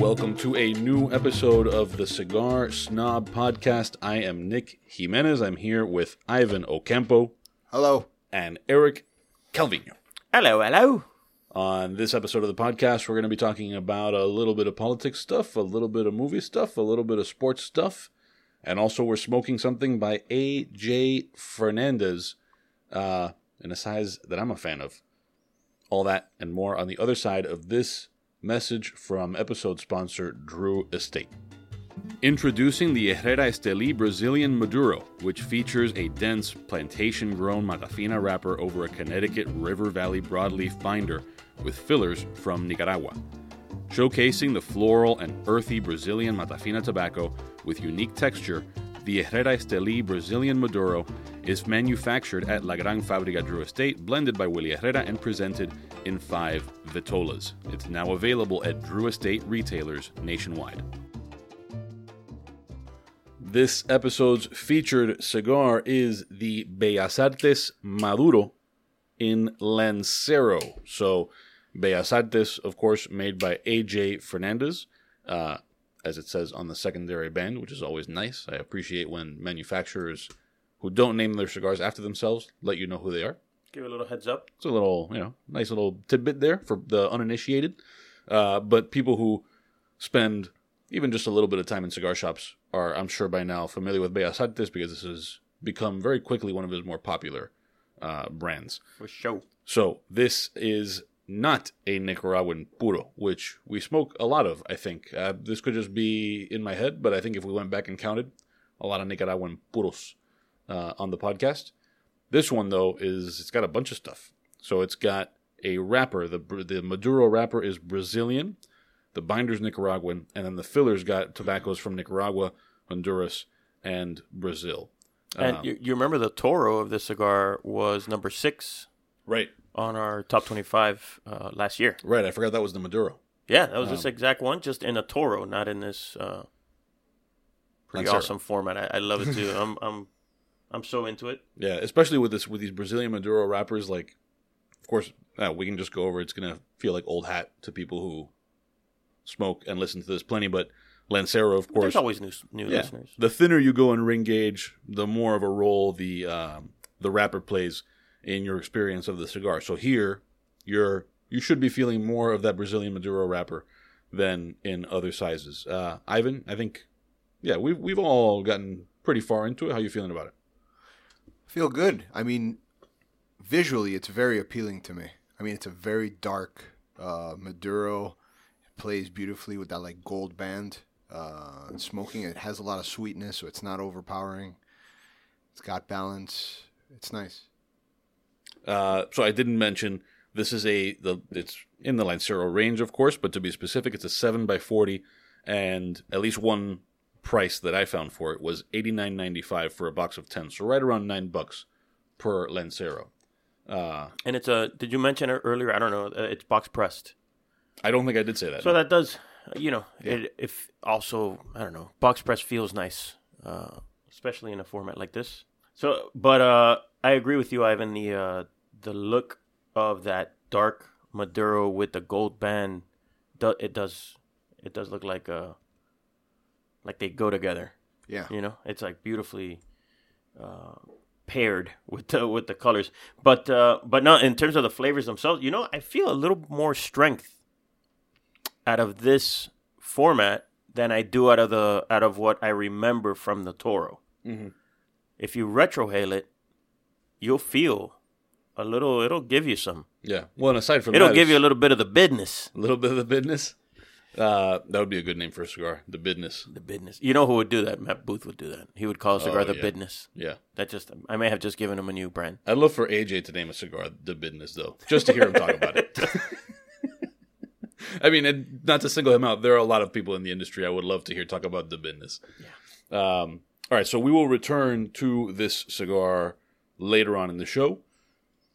welcome to a new episode of the Cigar Snob Podcast. I am Nick Jimenez. I'm here with Ivan Ocampo Hello. and Eric Calvino. Hello, hello. On this episode of the podcast, we're going to be talking about a little bit of politics stuff, a little bit of movie stuff, a little bit of sports stuff, and also we're smoking something by A.J. Fernandez uh, in a size that I'm a fan of. All that and more on the other side of this message from episode sponsor Drew Estate. Introducing the Herrera Esteli Brazilian Maduro, which features a dense plantation grown Matafina wrapper over a Connecticut River Valley broadleaf binder with fillers from Nicaragua. Showcasing the floral and earthy Brazilian Matafina tobacco with unique texture, the Herrera Esteli Brazilian Maduro is manufactured at La Gran Fábrica Drew Estate, blended by Willie Herrera, and presented in five vitolas. It's now available at Drew Estate retailers nationwide. This episode's featured cigar is the Bellas Artes Maduro in Lancero. So, Bellas Artes, of course, made by AJ Fernandez, uh, as it says on the secondary band, which is always nice. I appreciate when manufacturers who don't name their cigars after themselves let you know who they are. Give a little heads up. It's a little, you know, nice little tidbit there for the uninitiated. Uh, but people who spend even just a little bit of time in cigar shops are, I'm sure by now, familiar with Bellas Artes because this has become very quickly one of his more popular uh, brands. For show. So this is not a Nicaraguan puro, which we smoke a lot of. I think uh, this could just be in my head, but I think if we went back and counted, a lot of Nicaraguan puros uh, on the podcast. This one though is it's got a bunch of stuff. So it's got a wrapper. The the Maduro wrapper is Brazilian, the binder's Nicaraguan, and then the fillers got tobaccos from Nicaragua, Honduras, and Brazil. And Um, you, you remember the Toro of this cigar was number six right, on our top 25 uh, last year. right. I forgot that was the Maduro. Yeah, that was this exact one, just in a Toro, not in this uh, pretty awesome format. I, I love it too. I'm I'm I'm so into it. Yeah, especially with this with these Brazilian Maduro wrappers. Like, of course, uh, we can just go over. It's gonna feel like old hat to people who smoke and listen to this plenty. But Lancero, of course, There's always new new yeah, listeners. the thinner you go in ring gauge, the more of a role the um, the wrapper plays in your experience of the cigar. So here, you're you should be feeling more of that Brazilian Maduro wrapper than in other sizes. Uh, Ivan, I think, yeah, we've we've all gotten pretty far into it. How are you feeling about it? Feel good. I mean, visually, it's very appealing to me. I mean, it's a very dark uh, Maduro. It plays beautifully with that like gold band. Uh, smoking, it has a lot of sweetness, so it's not overpowering. It's got balance. It's nice. Uh, so I didn't mention this is a the it's in the Lancero range, of course, but to be specific, it's a seven by forty, and at least one price that I found for it was eighty nine ninety five for a box of ten, so right around nine bucks per Lancero. Uh, And it's a. Did you mention it earlier? I don't know. Uh, it's box pressed. I don't think I did say that. So that does, you know, it if also I don't know, box press feels nice, uh, especially in a format like this. So, but uh, I agree with you, Ivan. The uh, the look of that dark Maduro with the gold band, do, it does it does look like uh like they go together. Yeah. You know, it's like beautifully uh, paired with the with the colors. But uh, but not in terms of the flavors themselves. You know, I feel a little more strength out of this format than I do out of the out of what I remember from the Toro. Mhm. If you retrohale it, you'll feel a little. It'll give you some. yeah. Well, and aside from It'll that, give you a little bit of the business. a little bit of the business. Uh, that would be a good name for a cigar, the business. The business. You know who would do that? Matt Booth would do that. He would call a cigar Oh, the yeah. business. Yeah. That just I may have just given him a new brand. I'd love for AJ to name a cigar the business, though, just to hear him talk about it. I mean, and not to single him out, there are a lot of people in the industry I would love to hear talk about the business. Yeah. Um, all right, so we will return to this cigar later on in the show.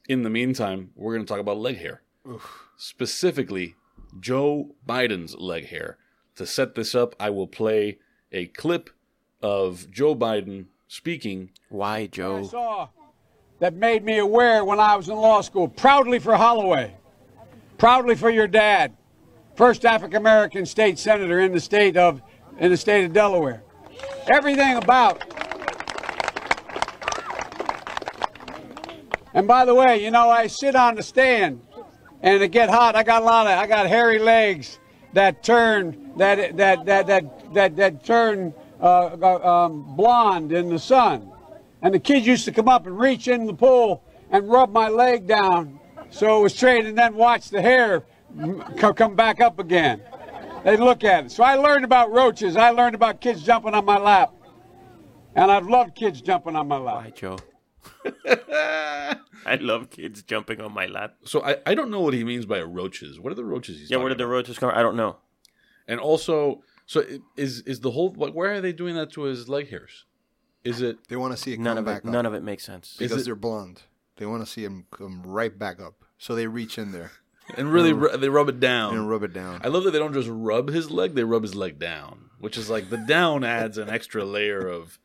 In the meantime, we're going to talk about leg hair, specifically Joe Biden's leg hair. To set this up, I will play a clip of Joe Biden speaking Why, I Joe? saw that made me aware when I was in law school. Proudly for Holloway. Proudly for your dad. first African American state senator in the state of in the state of Delaware. Everything about. And by the way, you know, I sit on the stand and it get hot. I got a lot of I got hairy legs that turn that that that that that, that turn uh, uh, um, blonde in the sun. And the kids used to come up and reach in the pool and rub my leg down so it was straight and then watch the hair come back up again. They'd look at it. So I learned about roaches. I learned about kids jumping on my lap. And I've loved kids jumping on my lap. Hi, Joe. I love kids jumping on my lap. So I, I don't know what he means by roaches. What are the roaches he's Yeah, where did the about? roaches come? I don't know. And also, so i- is is the whole like where are they doing that to his leg hairs? Is it They want to see it None come of back it. up None of it makes sense. Because it- they're blonde. They want to see him come right back up, so they reach in there and really ru- they rub it down? and rub it down. I love that they don't just rub his leg; they rub his leg down, which is like the down adds an extra layer of,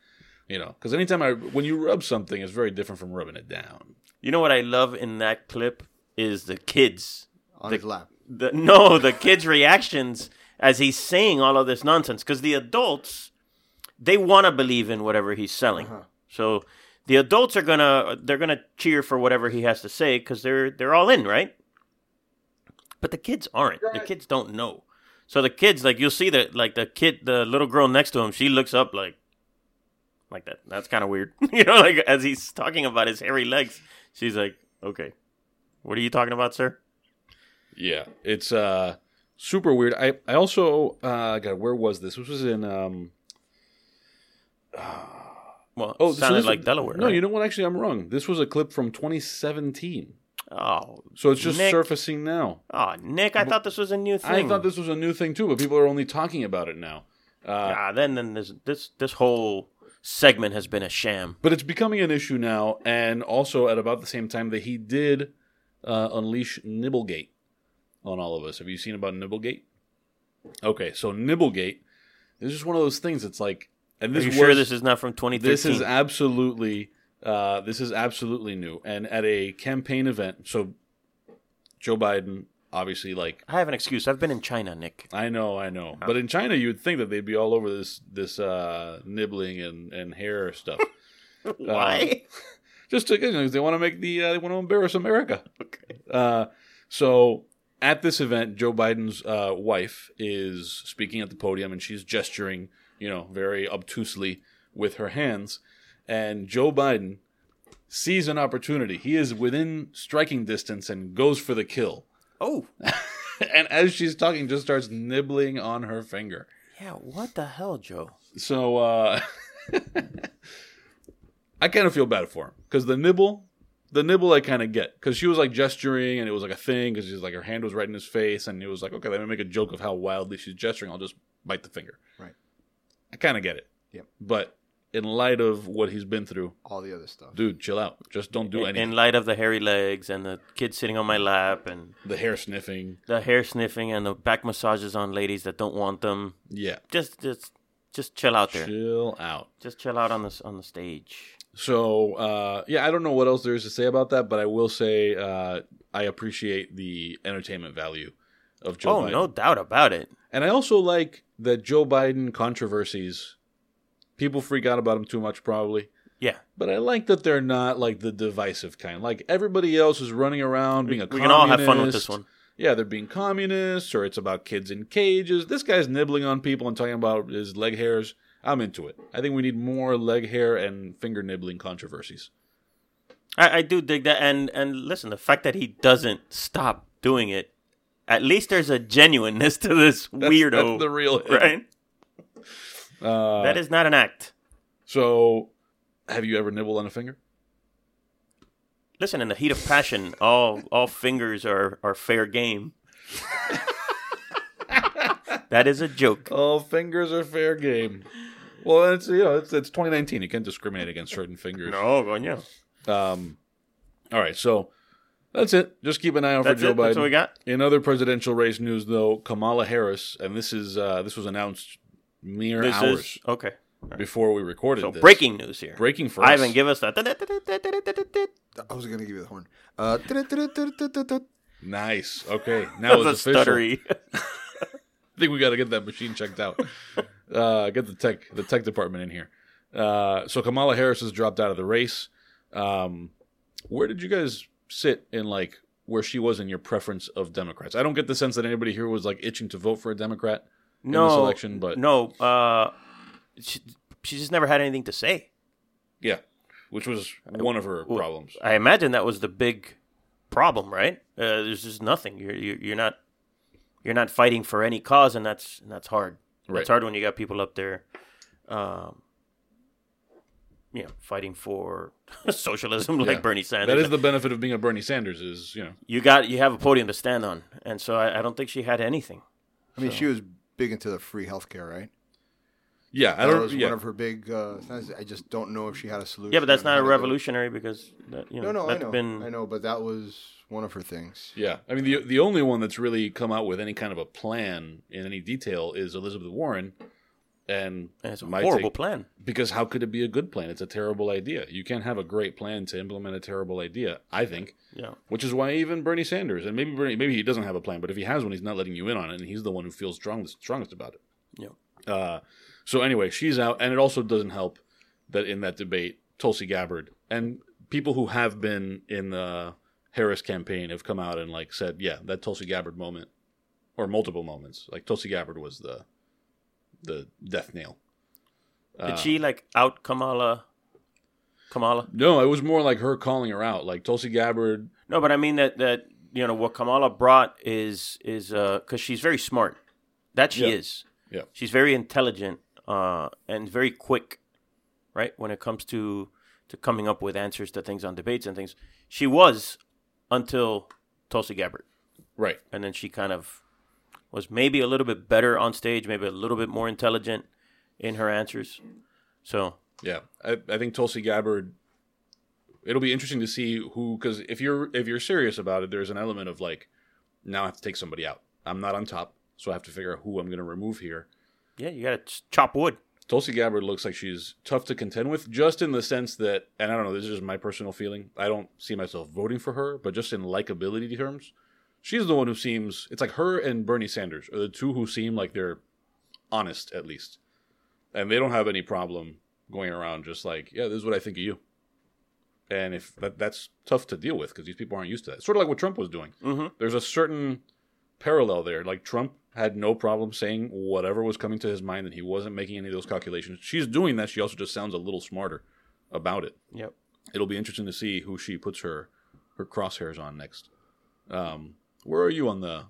you know, because anytime I when you rub something, it's very different from rubbing it down. You know what I love in that clip is the kids. on the- his lap. The, no, the kids' reactions as he's saying all of this nonsense. Because the adults, they want to believe in whatever he's selling. Uh-huh. So the adults are gonna they're gonna cheer for whatever he has to say because they're they're all in, right? But the kids aren't. The kids don't know. So the kids, like you'll see that, like the kid, the little girl next to him, she looks up like, like that. That's kind of weird, you know. Like as he's talking about his hairy legs, she's like, "Okay, what are you talking about, sir?" Yeah, it's uh super weird. I I also uh God, where was this? This was in um Well, oh sounded this- like Delaware. No, right? you know what? Actually, I'm wrong. This was a clip from 2017, Oh, so it's just Nick. surfacing now. oh, Nick, I thought this was a new thing. I thought this was a new thing too, but people are only talking about it now. Uh, Ah, then then this this this whole segment has been a sham. But it's becoming an issue now, and also at about the same time that he did uh, unleash Nibblegate on all of us. Have you seen about Nibblegate? Okay, so Nibblegate. is just one of those things. It's like, and Are this you was, sure this is not from 2013? this is absolutely uh, this is absolutely new. And at a campaign event, so Joe Biden obviously like I have an excuse. I've been in China, Nick. I know, I know. But in China, you would think that they'd be all over this this uh, nibbling and, and hair stuff. Why? Just to, you know, they want to make the uh, they want to embarrass America. Okay. Uh, so at this event, Joe Biden's uh, wife is speaking at the podium, and she's gesturing, you know, very obtusely with her hands. And Joe Biden sees an opportunity. He is within striking distance and goes for the kill. Oh, and as she's talking, just starts nibbling on her finger. yeah. What the hell, Joe? So uh, I kind of feel bad for him because the nibble, the nibble, I kind of get because she was like gesturing and it was like a thing because she's like her hand was right in his face and it was like okay, let me make a joke of how wildly she's gesturing. I'll just bite the finger. Right. I kind of get it. Yep. But in light of what he's been through, All the other stuff. dude, chill out. Just don't do In, anything. in light of the hairy legs and the kid sitting on my lap and the hair sniffing. the hair sniffing and the back massages on ladies that don't want them, Yeah. just just just chill out there. Chill out. Just chill out on this on the stage. So uh, yeah, I don't know what else there is to say about that, but I will say uh, I appreciate the entertainment value of Joe oh, Biden. no doubt about it. And I also like that Joe Biden controversies. People freak out about him too much, probably. Yeah. But I like that they're not like the divisive kind. Like everybody else is running around being a we can all have fun with this one. Yeah, they're being communists, or it's about kids in cages. This guy's nibbling on people and talking about his leg hairs. I'm into it. I think we need more leg hair and finger nibbling controversies. I, I do dig that, and and listen, the fact that he doesn't stop doing it, at least there's a genuineness to this That's, weirdo, That's the real right? Uh, that is not an act. So, have you ever nibbled on a finger? Listen, in the heat of passion, all all fingers are are fair game. that is a joke. All fingers are fair game. Well, it's you know it's it's 2019. You can't discriminate against certain fingers. No, coño. Um, all right, so that's it. Just keep an eye out That's for Joe it. Biden. That's what we got. In other presidential race news, though, Kamala Harris, and this is uh, this was announced mere This hours is okay. before we recorded So this. breaking news here. breaking for us. Ivan, give us that. I was gonna give you the horn. Uh, Nice. Okay, now it's official. stuttery. think we got to get that machine checked out. Uh, get the tech the tech department in here. Uh, so Kamala Harris has dropped out of the race. Um, where did you guys sit in like where she was in your preference of Democrats? I don't get the sense that anybody here was like itching to vote for a Democrat no in this election, but no, uh, she, she just never had anything to say. yeah, which was one of her problems. I imagine that was the big problem, right? Uh, there's just nothing. You're, you're you're not you're not fighting for any cause, and that's and that's hard. Right. It's hard when you got people up there, um, you know, fighting for socialism like Yeah. Bernie Sanders. That is the benefit of being a Bernie Sanders is you know you got you have a podium to stand on, and so I, I don't think she had anything. I mean, she was big into the free healthcare, right? yeah I don't was yeah one of her big. Uh, I just don't know if she had a solution. Yeah, but that's not a to do revolutionary because that, you know No, no, I know, been I know, but that was one of her things. Yeah, I mean the the only one that's really come out with any kind of a plan in any detail is Elizabeth Warren, and it's a horrible take- plan. Because how could it be a good plan? It's a terrible idea. You can't have a great plan to implement a terrible idea. I think, Yeah. which is why even Bernie Sanders and maybe Bernie, maybe he doesn't have a plan, but if he has one, he's not letting you in on it, and he's the one who feels strongest strongest about it. Yeah. Uh, so anyway, she's out, and it also doesn't help that in that debate, Tulsi Gabbard and people who have been in the Harris campaign have come out and like said, yeah, that Tulsi Gabbard moment, or multiple moments, like Tulsi Gabbard was the the death nail. Did she like out Kamala? Kamala? No, it was more like her calling her out, like Tulsi Gabbard. No, but I mean that that you know what Kamala brought is is uh because she's very smart. That she Yeah. is. Yeah. She's very intelligent uh and very quick, right? When it comes to to coming up with answers to things on debates and things. She was until Tulsi Gabbard, Right. and then she kind of was maybe a little bit better on stage, maybe a little bit more intelligent in her answers. So Yeah, I, I think Tulsi Gabbard. It'll be interesting to see who, because if you're if you're serious about it, there's an element of like, now I have to take somebody out. I'm not on top, so I have to figure out who I'm going to remove here. yeah, you gotta chop wood. Tulsi Gabbard looks like she's tough to contend with, just in the sense that, and I don't know, this is just my personal feeling. I don't see myself voting for her, but just in likability terms, she's the one who seems. It's like her and Bernie Sanders are the two who seem like they're honest, at least, and they don't have any problem going around just like, yeah, this is what I think of you. And if that, that's tough to deal with because these people aren't used to that. Sort of like what Trump was doing. Mm-hmm. There's a certain parallel there. Like Trump had no problem saying whatever was coming to his mind, and he wasn't making any of those calculations. She's doing that. She also just sounds a little smarter about it. Yep. It'll be interesting to see who she puts her her crosshairs on next. Um, where are you on the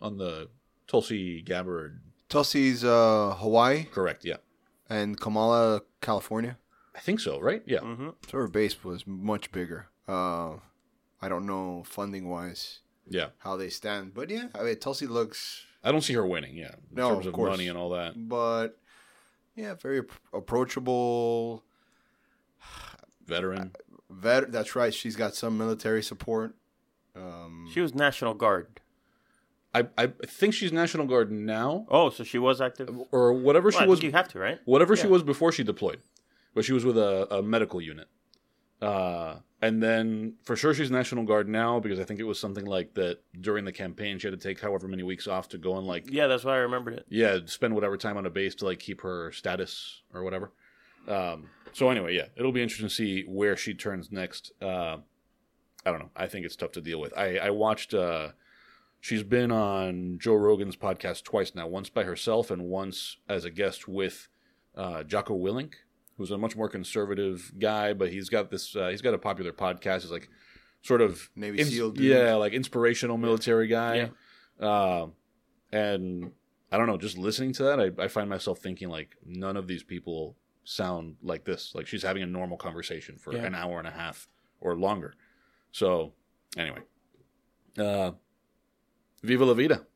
on the Tulsi Gabbard? Tulsi's uh, Hawaii Correct. Yeah, and Kamala, California. I think so. Right. Yeah. Mm-hmm. So her base was much bigger. Uh, I don't know funding wise Yeah. how they stand, but yeah, I mean Tulsi looks, I don't see her winning. Yeah. In No, terms of of course. money and all that. but yeah, very approachable. Veteran. Vet, that's right. She's got some military support. Um, She was National Guard. I I think she's National Guard now, Oh, so she was active. Or whatever she I was. you have to, right? whatever she was before she deployed, but she was with a, a medical unit. Uh, and then for sure she's National Guard now because I think it was something like that during the campaign she had to take however many weeks off to go and like Yeah, that's why I remembered it. yeah spend whatever time on a base to like keep her status or whatever. Um, so anyway, yeah, it'll be interesting to see where she turns next. Uh, I don't know. I think it's tough to deal with. I I watched. Uh, she's been on Joe Rogan's podcast twice now. Once by herself and once as a guest with uh, Jocko Willink, who's a much more conservative guy, but he's got this. Uh, he's got a popular podcast. He's like sort of Navy SEAL dude. yeah, like inspirational military guy. Yeah. Uh, and I don't know, just listening to that, I, I find myself thinking like none of these people sound like this. Like she's having a normal conversation for Yeah. an hour and a half or longer. So anyway, uh, Viva la Vida.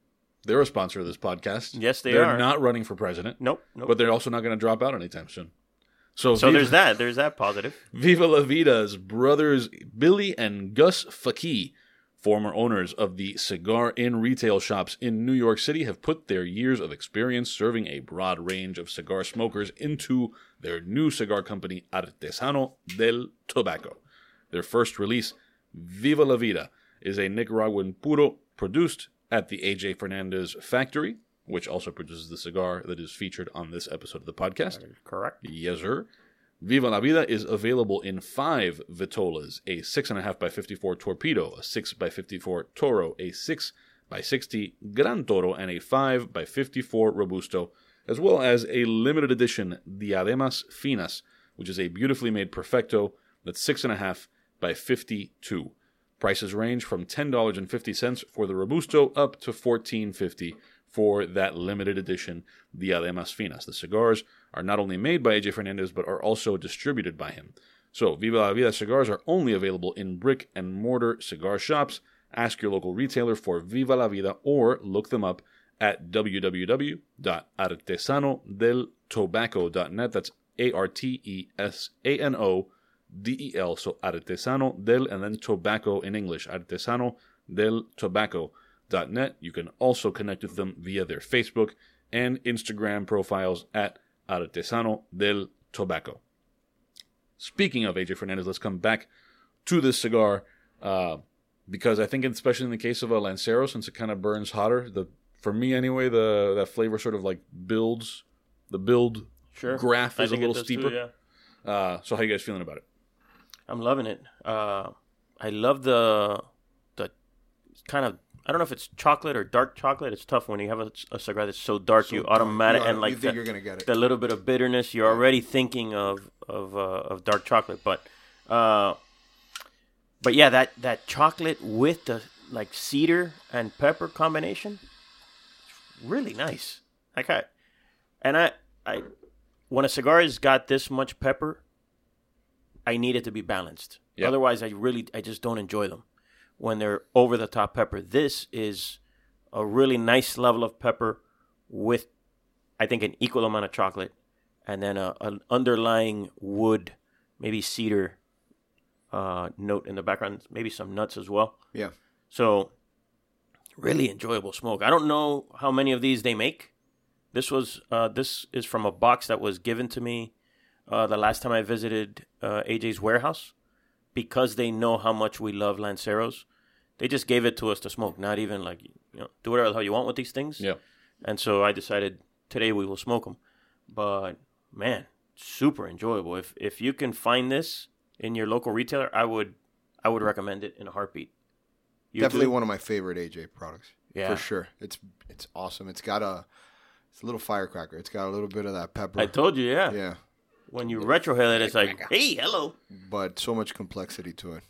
They're a sponsor of this podcast. Yes, they they're are. not running for president, Nope. nope. but they're also not going to drop out anytime soon. So, so Viva- there's that. There's that positive. Viva La Vida's brothers Billy and Gus Fakih, former owners of the Cigar Inn retail shops in New York City, have put their years of experience serving a broad range of cigar smokers into their new cigar company, Artesano del Tobacco. Their first release, Viva La Vida, is a Nicaraguan puro produced at the AJ Fernandez factory which also produces the cigar that is featured on this episode of the podcast. Correct. Yes, sir. Viva la Vida is available in five Vitolas a 6.5 by 54 Torpedo, a 6 by 54 Toro, a 6 by 60 Gran Toro, and a 5 by 54 Robusto, as well as a limited edition Diademas Finas, which is a beautifully made Perfecto that's 6.5 by 52. Prices range from $10.50 for the Robusto up to $14.50 for that limited edition Diademas Finas. The cigars are not only made by AJ Fernandez, but are also distributed by him. So, Viva la Vida cigars are only available in brick and mortar cigar shops. Ask your local retailer for Viva la Vida or look them up at www.artesanodeltobacco.net. That's A R T E S A N O D E L. So, Artesano del and then tobacco in English. Artesano del tobacco.net. You can also connect with them via their Facebook and Instagram profiles at Artesano del Tobacco. Speaking of AJ Fernandez, let's come back to this cigar uh, because I think, especially in the case of a Lancero, since it kind of burns hotter, the for me anyway, the that flavor sort of like builds. The build Sure. graph is a little does too, steeper. yeah. uh, so, how you guys feeling about it? I'm loving it. Uh, I love the the kind of I don't know if it's chocolate or dark chocolate. It's tough when you have a, a cigar that's so dark. you dark. automatic You and like you think the, you're gonna get it. the little bit of bitterness. You're already thinking of of uh, of dark chocolate, but uh, but yeah, that that chocolate with the like cedar and pepper combination, really nice. Like I, and I I when a cigar has got this much pepper, I need it to be balanced. Yeah. Otherwise, I really I just don't enjoy them when they're over the top pepper. This is a really nice level of pepper with I think an equal amount of chocolate and then a, an underlying wood, maybe cedar uh, note in the background, maybe some nuts as well. Yeah. So really enjoyable smoke. I don't know how many of these they make. This was uh, this is from a box that was given to me uh, the last time I visited uh, AJ's warehouse because they know how much we love Lanceros. They just gave it to us to smoke, not even like you know do whatever the hell you want with these things. Yeah. And so I decided today we will smoke them. But man, super enjoyable. If if you can find this in your local retailer, I would I would recommend it in a heartbeat. You Definitely do? one of my favorite AJ products. Yeah. For sure. It's it's awesome. It's got a it's a little firecracker. It's got a little bit of that pepper. I told you, yeah. yeah. When you retrohale it, it's like, hey, hello. But so much complexity to it.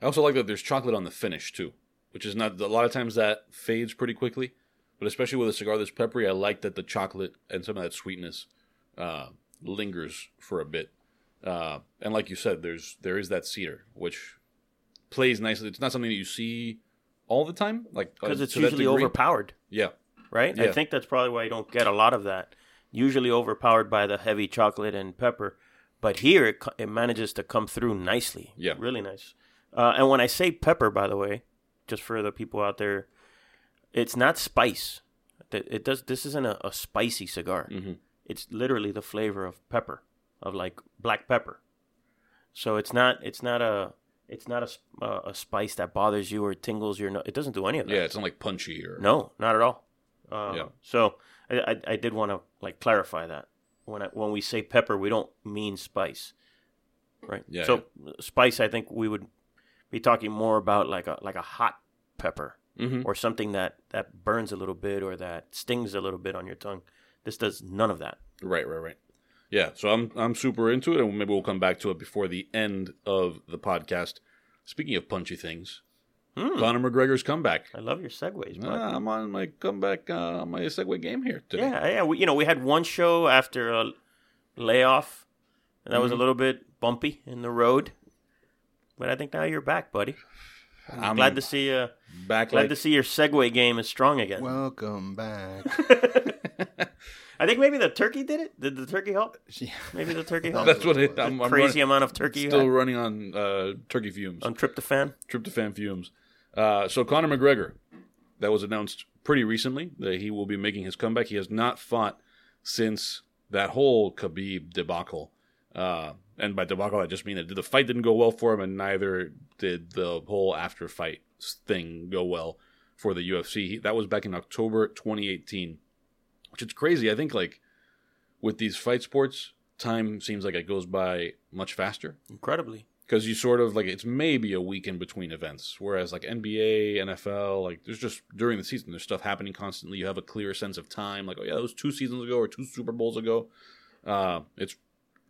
I also like that there's chocolate on the finish too, which is not a lot of times that fades pretty quickly. But especially with a cigar that's peppery, I like that the chocolate and some of that sweetness uh, lingers for a bit. Uh, and like you said, there's there is that cedar which plays nicely. It's not something that you see all the time, like uh, Because it's usually overpowered, Yeah, right? I think that's probably why you don't get a lot of that. Usually overpowered by the heavy chocolate and pepper. But here it, it manages to come through nicely. Yeah. Really nice. Uh, and when I say pepper, by the way, just for the people out there, it's not spice. It does. This isn't a, a spicy cigar. Mhm. It's literally the flavor of pepper, of like black pepper. So it's not. It's not a. It's not a, uh, a spice that bothers you or tingles your. No- it doesn't do any of that. yeah. It's not like punchy or No, not at all. Uh, Yeah. So I, I, I did want to like clarify that when I, when we say pepper, we don't mean spice, right? Yeah, So spice, I think we would be talking more about like a like a hot pepper Mhm. or something that that burns a little bit or that stings a little bit on your tongue. This does none of that. Right, right, right. Yeah, so I'm I'm super into it, and maybe we'll come back to it before the end of the podcast. Speaking of punchy things, Hmm. Conor McGregor's comeback. I love your segues, bud. Ah, I'm on my comeback, uh, my segue game here today. Yeah, yeah. We, you know, we had one show after a layoff, and that was a little bit bumpy in the road. But I think now you're back, buddy. I'm, I'm glad to see you. back Glad like to see your segue game is strong again. Welcome back. I think maybe the turkey did it. Did the turkey help? Yeah. Maybe the turkey helped. that's what it, I'm, I'm Crazy running- amount of turkey you still had running on uh, turkey fumes, on tryptophan. tryptophan fumes. Uh, so Conor McGregor, that was announced pretty recently that he will be making his comeback. He has not fought since that whole Khabib debacle. Uh, and by debacle, I just mean that the fight didn't go well for him, and neither did the whole after fight thing go well for the UFC. He, that was back in October 2018. which is crazy. I think like with these fight sports, time seems like it goes by much faster Incredibly. Because you sort of like it's maybe a week in between events whereas like nba nfl like there's just during the season there's stuff happening constantly you have a clear sense of time like oh yeah that was two seasons ago or two super bowls ago uh, it's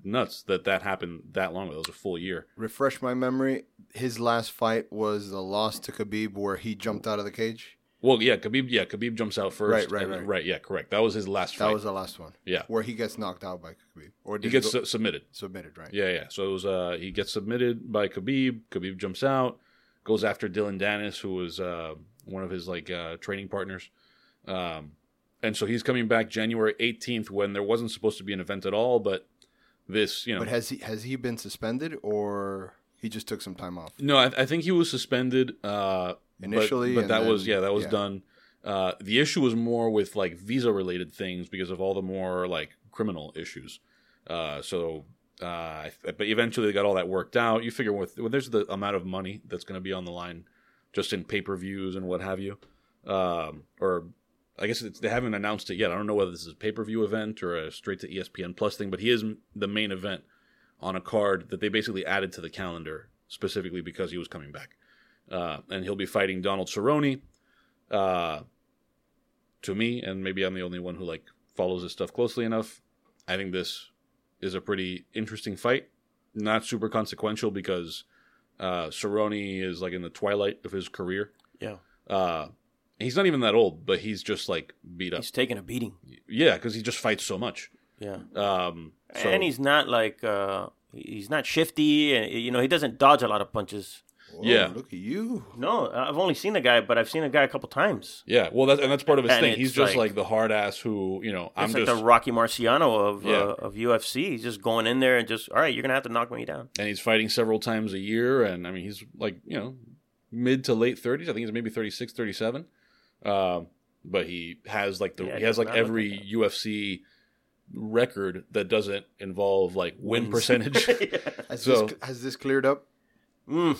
nuts that that happened that long ago it was a full year Refresh my memory. His last fight was the loss to Khabib, where he jumped out of the cage. Well yeah khabib yeah khabib jumps out first Right, right, right. right yeah correct that was his last That fight was the last one. Yeah. where he gets knocked out by Khabib, or he gets go- su- submitted submitted, right? Yeah, yeah. So it was uh he gets submitted by Khabib. Khabib jumps out, goes after Dillon Danis, who was uh one of his like uh training partners. Um and so he's coming back January 18th when there wasn't supposed to be an event at all, but this, you know. But has he has he been suspended, or he just took some time off? no, I, I think he was suspended uh Initially, but, and that was yeah, that was yeah. done. Uh the issue was more with like visa related things because of all the more like criminal issues. Uh so uh, but eventually they got all that worked out. You figure with when there's the amount of money that's going to be on the line, just in pay per views and what have you, um, or I guess it's, they haven't announced it yet. I don't know whether this is a pay per view event or a straight to ESPN Plus thing, but he is the main event on a card that they basically added to the calendar specifically because he was coming back, uh, and he'll be fighting Donald Cerrone. Uh, to me, and maybe I'm the only one who like follows this stuff closely enough. I think this is a pretty interesting fight. Not super consequential because uh, Cerrone is like in the twilight of his career. Yeah. Uh, he's not even that old, but he's just like beat up. He's taking a beating. Yeah, because he just fights so much. Yeah. Um, so, and he's not like uh he's not shifty and you know he doesn't dodge a lot of punches Whoa, Yeah. look at you. no i've only seen the guy but i've seen the guy a couple times yeah, well, that's and that's part of his And thing. He's just like- like, the hard ass who you know. I'm like just the rocky marciano of Yeah. uh, of ufc he's just going in there and just all right you're gonna have to knock me down and he's fighting several times a year and i mean he's like you know mid to late 30s i think he's maybe 36 37 um, but he has like the Yeah, he has like every at ufc record that doesn't involve like win Wins. percentage Has, So- this, has this cleared up? mm,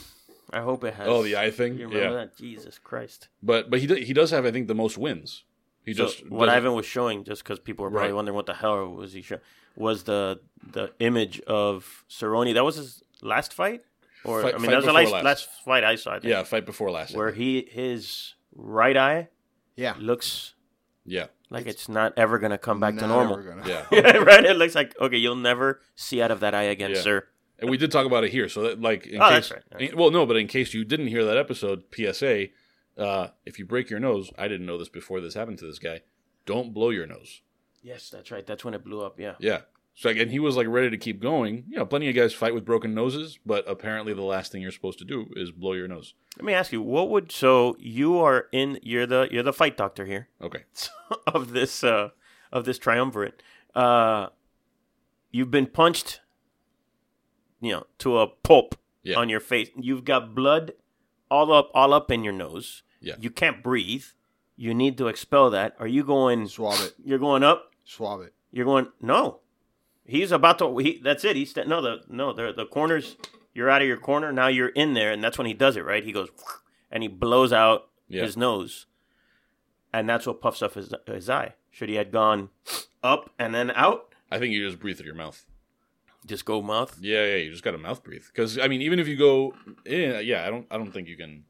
i hope it has oh the eye thing you remember yeah that jesus christ but but he do, he does have i think the most wins he so just what doesn't- ivan was showing just because people were probably Right. wondering what the hell was he showing was the the image of Cerrone. That was his last fight, or Fight- I mean, that was the before last, last. last fight I saw. I think, yeah fight before last where he his right eye Yeah. looks yeah like it's, not ever gonna come back to normal. ever gonna- yeah yeah, right. It looks like okay, you'll never see out of that eye again, Yeah. sir. And we did talk about it here, so that like in Oh, case, that's right, that's well, no, but in case you didn't hear that episode, PSA: uh, if you break your nose, I didn't know this before this happened to this guy. Don't blow your nose. Yes, that's right. That's when it blew up. Yeah. Yeah. So again, he was like ready to keep going. You know, plenty of guys fight with broken noses, but apparently the last thing you're supposed to do is blow your nose. Let me ask you, what would so you are in? You're the you're the fight doctor here Okay. of this uh of this triumvirate. Uh, you've been punched, you know, to a pulp Yeah. on your face. You've got blood all up all up in your nose. Yeah. You can't breathe. You need to expel that. Are you going? Swab it. You're going up. Swab it. You're going no. He's about to. He, that's it. He's no the no the the corners. You're out of your corner. Now you're in there, and that's when he does it. Right? He goes and he blows out Yeah. his nose, and that's what puffs up his his eye. Should he had gone up and then out, I think you just breathe through your mouth. Just go mouth. Yeah, yeah, you just got to mouth breathe. Because I mean, even if you go, yeah, yeah, I don't, I don't think you can.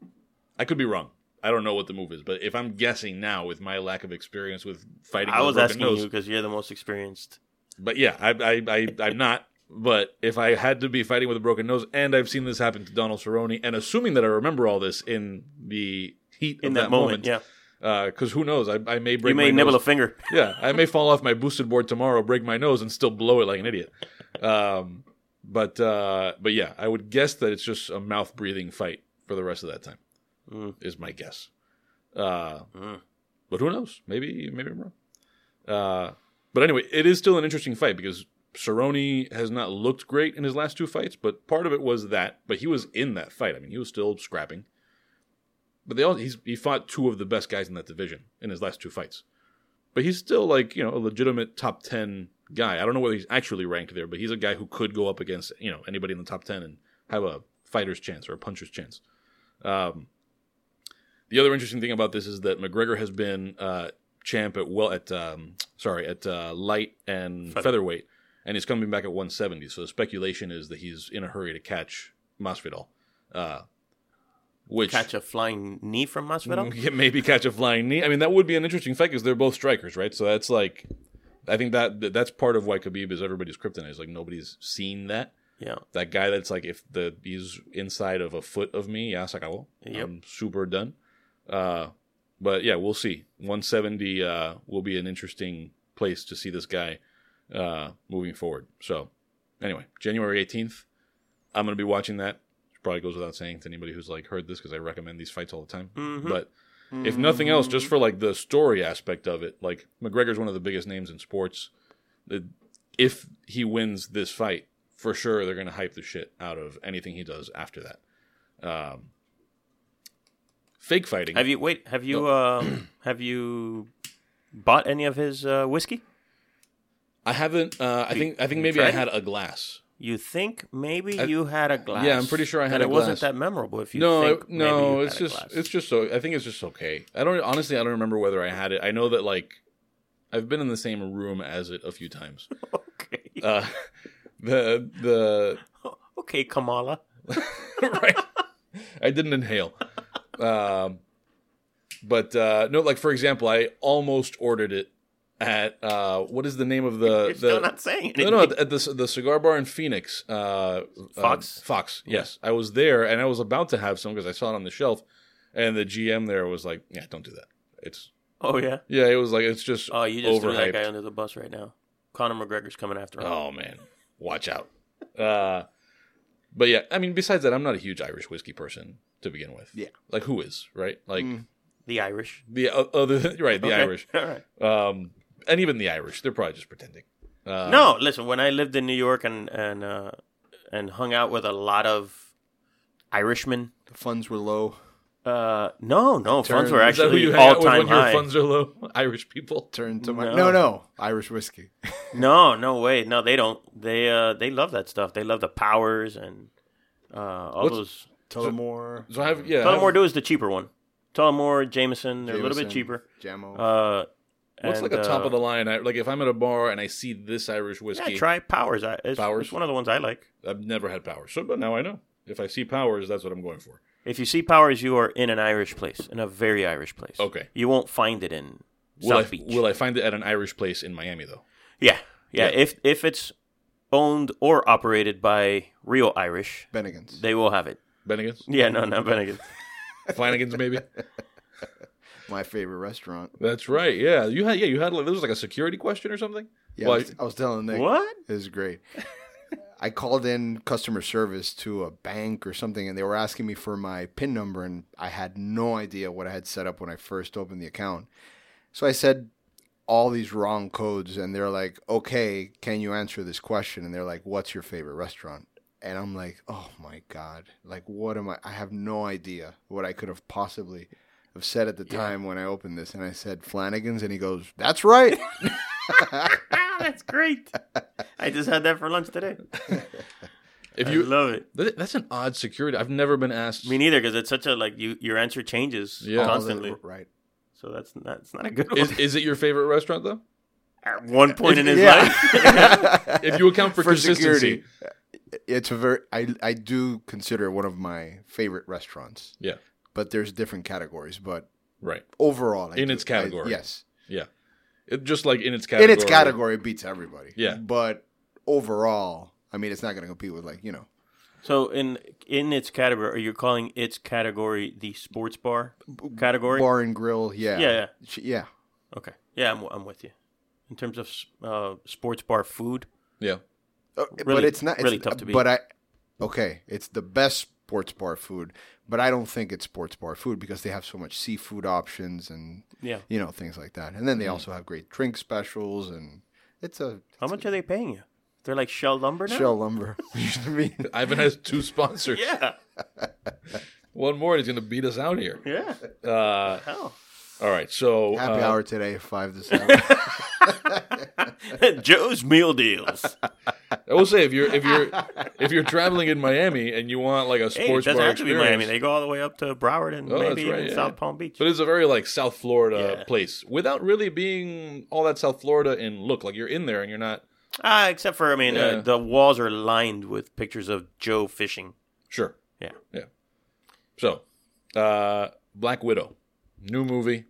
I could be wrong. I don't know what the move is, but if I'm guessing now with my lack of experience with fighting, I was asking nose, you because you're the most experienced. But yeah, I, I, I, I'm not. But if I had to be fighting with a broken nose, and I've seen this happen to Donald Cerrone, and assuming that I remember all this in the heat In of that, moment, yeah, because who knows? I, I may break you may nibble nose. a finger. yeah, I may fall off my boosted board tomorrow, break my nose, and still blow it like an idiot. Um, but uh, but yeah, I would guess that it's just a mouth breathing fight for the rest of that time. Mm. Is my guess. Uh, Mm. But who knows? Maybe maybe I'm wrong. Uh, but anyway, it is still an interesting fight because Cerrone has not looked great in his last two fights, but part of it was that. But he was in that fight. I mean, he was still scrapping. But they all he's he fought two of the best guys in that division in his last two fights. But he's still like you know a legitimate top ten guy. I don't know whether he's actually ranked there, but he's a guy who could go up against you know anybody in the top ten and have a fighter's chance or a puncher's chance. Um, the other interesting thing about this is that McGregor has been uh, champ at well at um, sorry at uh, light and featherweight, and he's coming back at 170. So the speculation is that he's in a hurry to catch Masvidal, uh, which Catch a flying knee from Masvidal. yeah, maybe catch a flying knee. I mean, that would be an interesting fight because they're both strikers, right? So that's like, I think that that's part of why Khabib is everybody's kryptonite. Is like nobody's seen that. Yeah. That guy that's like, if the he's inside of a foot of me, yeah. Yep. I'm super done. Uh, but yeah, we'll see. 170 uh, will be an interesting place to see this guy uh, moving forward. So, anyway, January 18th, I'm going to be watching that. Probably goes without saying to anybody who's like heard this because I recommend these fights all the time. But if nothing else, just for like the story aspect of it, like McGregor's one of the biggest names in sports. If he wins this fight, for sure they're going to hype the shit out of anything he does after that. Um, fake fighting. Have you wait? Have you um have you bought any of his uh, whiskey? I haven't. Uh, I think. I think maybe I had a glass. You think maybe you had a glass? yeah, I'm pretty sure I had a it wasn't that memorable. If you no, think it- maybe no, it's just it's just so. I think it's just okay. I don't honestly. I don't remember whether I had it. I know that like I've been in the same room as it a few times. okay. Uh, the the okay, Kamala. right. I didn't inhale. Um, but uh, no, like for example, I almost ordered it at uh, what is the name of the You're the still not saying no anything. no at the the cigar bar in Phoenix. Uh, Fox? Uh, Fox. Yes, I was there and I was about to have some because I saw it on the shelf, and the GM there was like, "Yeah, don't do that. It's Oh yeah. yeah." It was like it's just Oh, you just threw that overhyped. guy under the bus right now. Conor McGregor's coming after him. Oh man, watch out. Uh, but yeah, I mean, besides that, I'm not a huge Irish whiskey person to begin with. Yeah. like who is right? Like The Irish. the o- other right, the Okay. Irish, All right. um, and even the Irish, they're probably just pretending. Uh, no, listen. When I lived in New York and and uh, and hung out with a lot of Irishmen. The funds were low. Uh, no, no, funds were is that who actually you hang out all with when time your high. funds are low? Irish people. turn to my No. no, no, Irish whiskey. No, no way. No, they don't. They uh they love that stuff. They love the powers and uh all What's- those. Tullamore, So I have yeah, I have- Tullamore Dew is the cheaper one. Tullamore, Jameson, they're a little bit cheaper. Jamo. Uh, What's and, like a top uh, of the line? I, like if I'm at a bar and I see this Irish whiskey, Yeah, try Powers. I, it's, Powers? it's one of the ones I like. I've never had Powers, so but now I know. If I see Powers, that's what I'm going for. If you see Powers, you are in an Irish place, in a very Irish place. Okay. You won't find it in Will I, South Beach. will I find it at an Irish place in Miami though? Yeah, yeah. Yeah. If if it's owned or operated by real Irish, Bennigan's. they will have it. Bennigan's, Yeah, no, not Bennigan. Flanagan's, maybe. my favorite restaurant. That's right. Yeah, you had. Yeah, you had. Like, this was like a security question or something. Yeah, I, was, I was telling Nick. what? It was great. I called in customer service to a bank or something, and they were asking me for my PIN number, and I had no idea what I had set up when I first opened the account. So I said all these wrong codes, and they're like, "Okay, can you answer this question?" And they're like, "What's your favorite restaurant?" And I'm like, "Oh my god! Like, what am I? I have no idea what I could have possibly." Have said at the time when I opened this, and I said Flanagan's, and he goes, "That's right." That's great. I just had that for lunch today. if I you, love it. That's an odd security. I've never been asked. Me neither, because it's such a like you your answer changes Yeah. constantly. right. So that's not, that's not a good one. is, is it your favorite restaurant though? At one point in his Yeah. life, If you account for, for consistency, security. It's a very I I do consider one of my favorite restaurants, yeah, but there's different categories. But right, overall, I In do- its category. I- yes, yeah. It, just like in its category. in its category, it beats everybody. Yeah. but overall, I mean, it's not going to compete with like you know so in in its category, are you calling its category the sports bar category? bar and grill. Yeah, Yeah, yeah. Yeah. Okay, yeah, I'm I'm with you. In terms of uh, sports bar food, Yeah, Uh, but it's not it's, really tough to beat. But I okay, it's the best sports bar food, but I don't think it's sports bar food because they have so much seafood options and yeah. you know things like that. And then they also have great drink specials and it's a How much are they paying you? They're like Shell Lumber now. shell lumber. I mean, Ivan has two sponsors. Yeah, One more, and he's going to beat us out here. yeah. Uh, Hell. all right, so happy uh, hour today, five to seven. Joe's Meal Deals. I will say if you're if you're if you're traveling in Miami and you want like a Hey, it sports doesn't bar have to be Miami. They go all the way up to Broward and Oh, maybe right, even yeah. South Palm Beach. but it's a very like South Florida Yeah. place without really being all that South Florida in look. Like you're in there and you're not Ah, except for I mean, Yeah. uh, the walls are lined with pictures of Joe fishing. sure. Yeah. Yeah. So, uh, Black Widow, new movie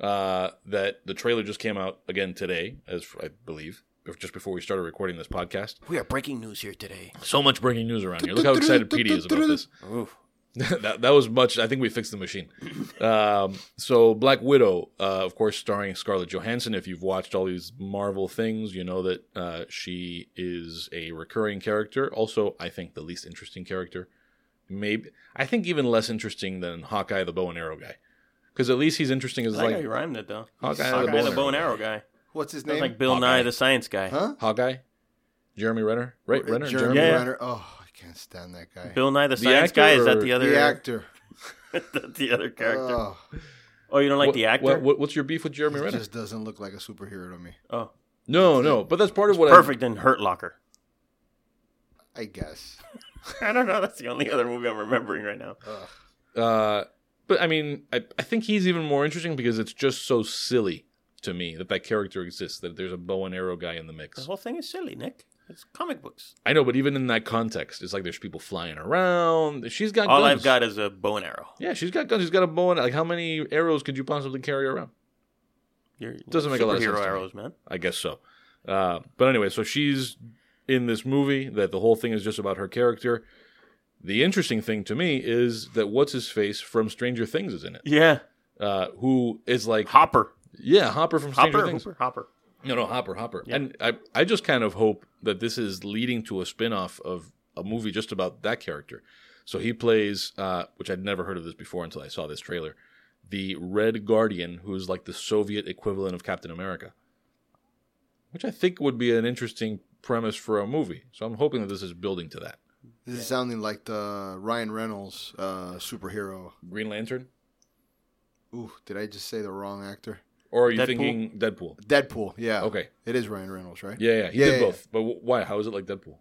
uh, that the trailer just came out again today, as I believe, just before we started recording this podcast. We are breaking news here today. So much breaking news around here. Look how excited Petey is about this. That, that was much. I think we fixed the machine. Um, so, Black Widow, uh, of course, starring Scarlett Johansson. If you've watched all these Marvel things, you know that uh, she is a recurring character. Also, I think the least interesting character. Maybe I think even less interesting than Hawkeye, the bow and arrow guy, because at least he's interesting as I like how like you rhymed it though. Hawkeye, Hawkeye, the bow and arrow guy. What's his Sounds name? like Bill Hawkeye. Nye, the science guy. Huh? Hawkeye, Jeremy Renner, right? Renner, Jeremy Yeah, yeah. Renner. Oh, I can't stand that guy. Bill Nye, the, The science guy. Is that the other the actor. the other character? Oh, oh, you don't like What- the actor? what- what- what's your beef with Jeremy he Renner? just doesn't look like a superhero to me. oh, No, no, but that's part of what I. perfect in Hurt Locker. I guess. I don't know. That's the only other movie I'm remembering right now. I. Uh, but I mean, I, I think he's even more interesting because it's just so silly to me that that character exists. That there's a bow and arrow guy in the mix. The whole thing is silly, Nick. It's comic books. I know, but even in that context, it's like there's people flying around. She's got All guns. I've got is a bow and arrow. Yeah, she's got guns. She's got a bow and like how many arrows could you possibly carry around? You're, Doesn't make a lot of sense to me. arrows, man. I guess so. Uh, but anyway, so she's in this movie that the whole thing is just about her character. The interesting thing to me is that what's his face from Stranger Things is in it. Yeah, Uh, who is like Hopper, yeah, Hopper from Stranger Hopper, Things. Hooper, Hopper. No, no, Hopper, Hopper. Yeah. And I, I just kind of hope that this is leading to a spin-off of a movie just about that character. So he plays, uh, which I'd never heard of this before until I saw this trailer, the Red Guardian, who's like the Soviet equivalent of Captain America, which I think would be an interesting premise for a movie. So I'm hoping that this is building to that. This is sounding like the Ryan Reynolds uh, superhero. Green Lantern, Ooh, did I just say the wrong actor? or are you Deadpool? thinking Deadpool? Deadpool. Yeah. Okay, It is Ryan Reynolds, right? yeah, yeah, he Yeah, did yeah, both. But why? How is it like Deadpool?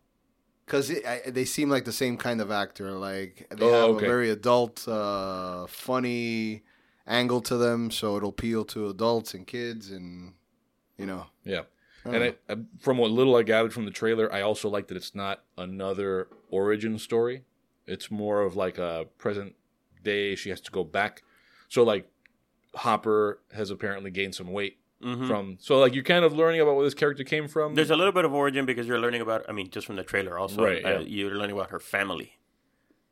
Because they seem like the same kind of actor. Like they Oh, have okay. a very adult, uh, funny angle to them, so it'll appeal to adults and kids, and you know. Yeah. I And know. I, I, from what little I gathered from the trailer, I also like that it's not another origin story. It's more of like a present day. She has to go back. So like Hopper has apparently gained some weight Mhm. from. So like you're kind of learning about where this character came from. There's a little bit of origin because you're learning about. I mean, just from the trailer, also, Right, uh, yeah. you're learning about her family,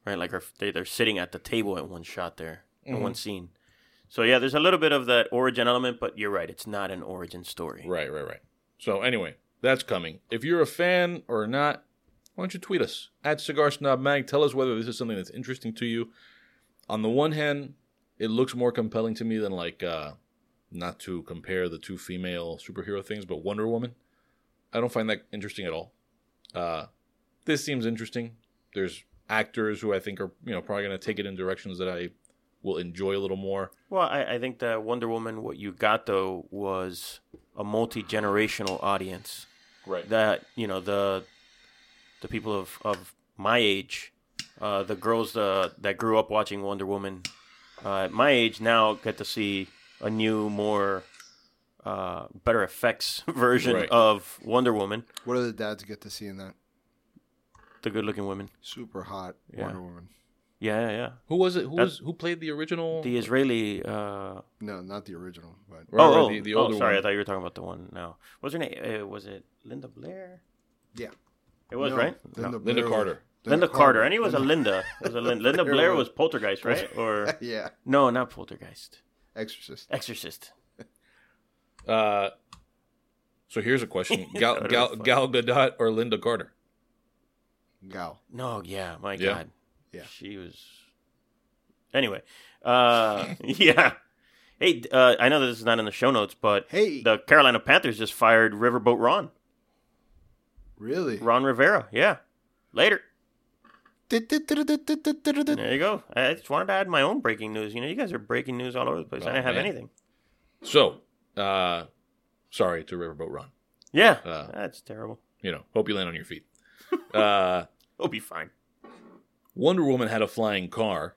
right? Like her, they, they're sitting at the table at one shot there, in Mm-hmm. one scene. So yeah, there's a little bit of that origin element, but you're right, it's not an origin story. right, right, right. So anyway, that's coming. If you're a fan or not, why don't you tweet us at Cigar Snob Mag? Tell us whether this is something that's interesting to you. On the one hand, it looks more compelling to me than like uh not to compare the two female superhero things, but Wonder Woman. I don't find that interesting at all. Uh this seems interesting. There's actors who I think are, you know, probably gonna take it in directions that I will enjoy a little more. Well, I, I think that Wonder Woman, what you got though, was a multi generational audience. Right. That you know the the people of of my age, uh, the girls uh, that grew up watching Wonder Woman uh, at my age now get to see a new, more uh, better effects version Right. of Wonder Woman. What do the dads get to see in that? The good looking women. Super hot Yeah. Wonder Woman. Yeah, yeah, yeah. Who was it? Who was who played the original? The Israeli. Uh, No, not the original, but Right, oh, oh, the, the oh, older sorry. I one. thought you were talking about the one now. What's her name? Uh, was it Linda Blair? yeah, It was No, right. Linda, Lynda Carter. Lynda Carter. I knew it was a Linda. It was a Lin- Linda Blair Blair was- was Poltergeist, right? Or yeah, no, not Poltergeist. Exorcist. Exorcist. Uh, so here's a question: Gal, Gal. Gal Gadot or Lynda Carter? Gal. No, yeah, my Yeah. God. Yeah. She was. Anyway, uh, yeah. Hey, uh, I know this is not in the show notes, but Hey. the Carolina Panthers just fired Riverboat Ron, Really? Ron Rivera. Yeah. Later. There you go. I just wanted to add my own breaking news. You know, you guys are breaking news all over the place. I Oh, didn't have man. anything. So, uh, sorry to Riverboat Ron. Yeah, Uh, that's terrible. You know, hope you land on your feet. Uh, He'll be fine. Wonder Woman had a flying car.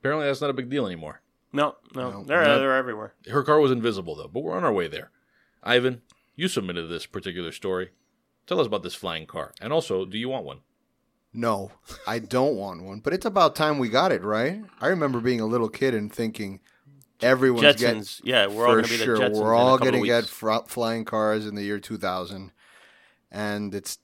Apparently, that's not a big deal anymore. No, no, No, they're not- they're everywhere. Her car was invisible, though, but we're on our way there. Ivan, you submitted this particular story. Tell us about this flying car. And also, do you want one? No, I don't want one. But it's about time we got it, right? I remember being a little kid and thinking everyone's getting yeah, we're all for gonna be the sure. Jetsons. We're all going to get fr- flying cars in the year 2000, and it's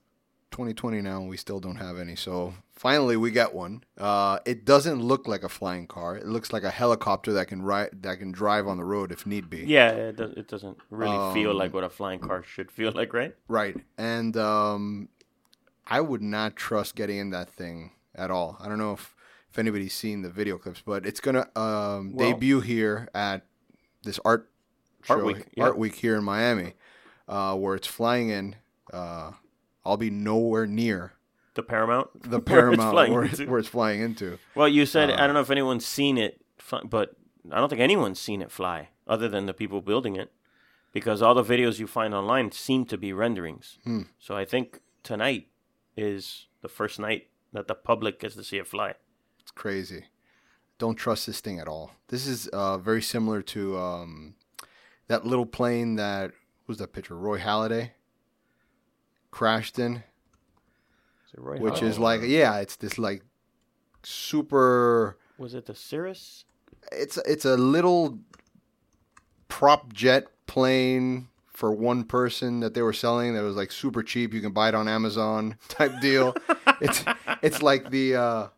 2020 now, and we still don't have any. So finally, we get one. Uh, it doesn't look like a flying car. It looks like a helicopter that can ride that can drive on the road if need be. Yeah, it, does, it doesn't really feel Um, like what a flying car should feel like, right? Right. And um, I would not trust getting in that thing at all. I don't know if, if anybody's seen the video clips, but it's going to um, Well- debut here at this art Art show- Week, yeah. Art Week here in Miami, uh, where it's flying in. Uh, I'll be nowhere near The Paramount, the where it's Paramount where, where it's flying into. Well, you said Uh, I don't know if anyone's seen it, but I don't think anyone's seen it fly other than the people building it, because all the videos you find online seem to be renderings. Hmm. So I think tonight is the first night that the public gets to see it fly. It's crazy. Don't trust this thing at all. This is uh, very similar to um, that little plane that who's that picture? Roy Halladay crashed in, Roy which is like yeah, it's this like super. was it the Cirrus? It's it's a little prop jet plane for one person that they were selling that was like super cheap. You can buy it on Amazon type deal. it's it's like the uh,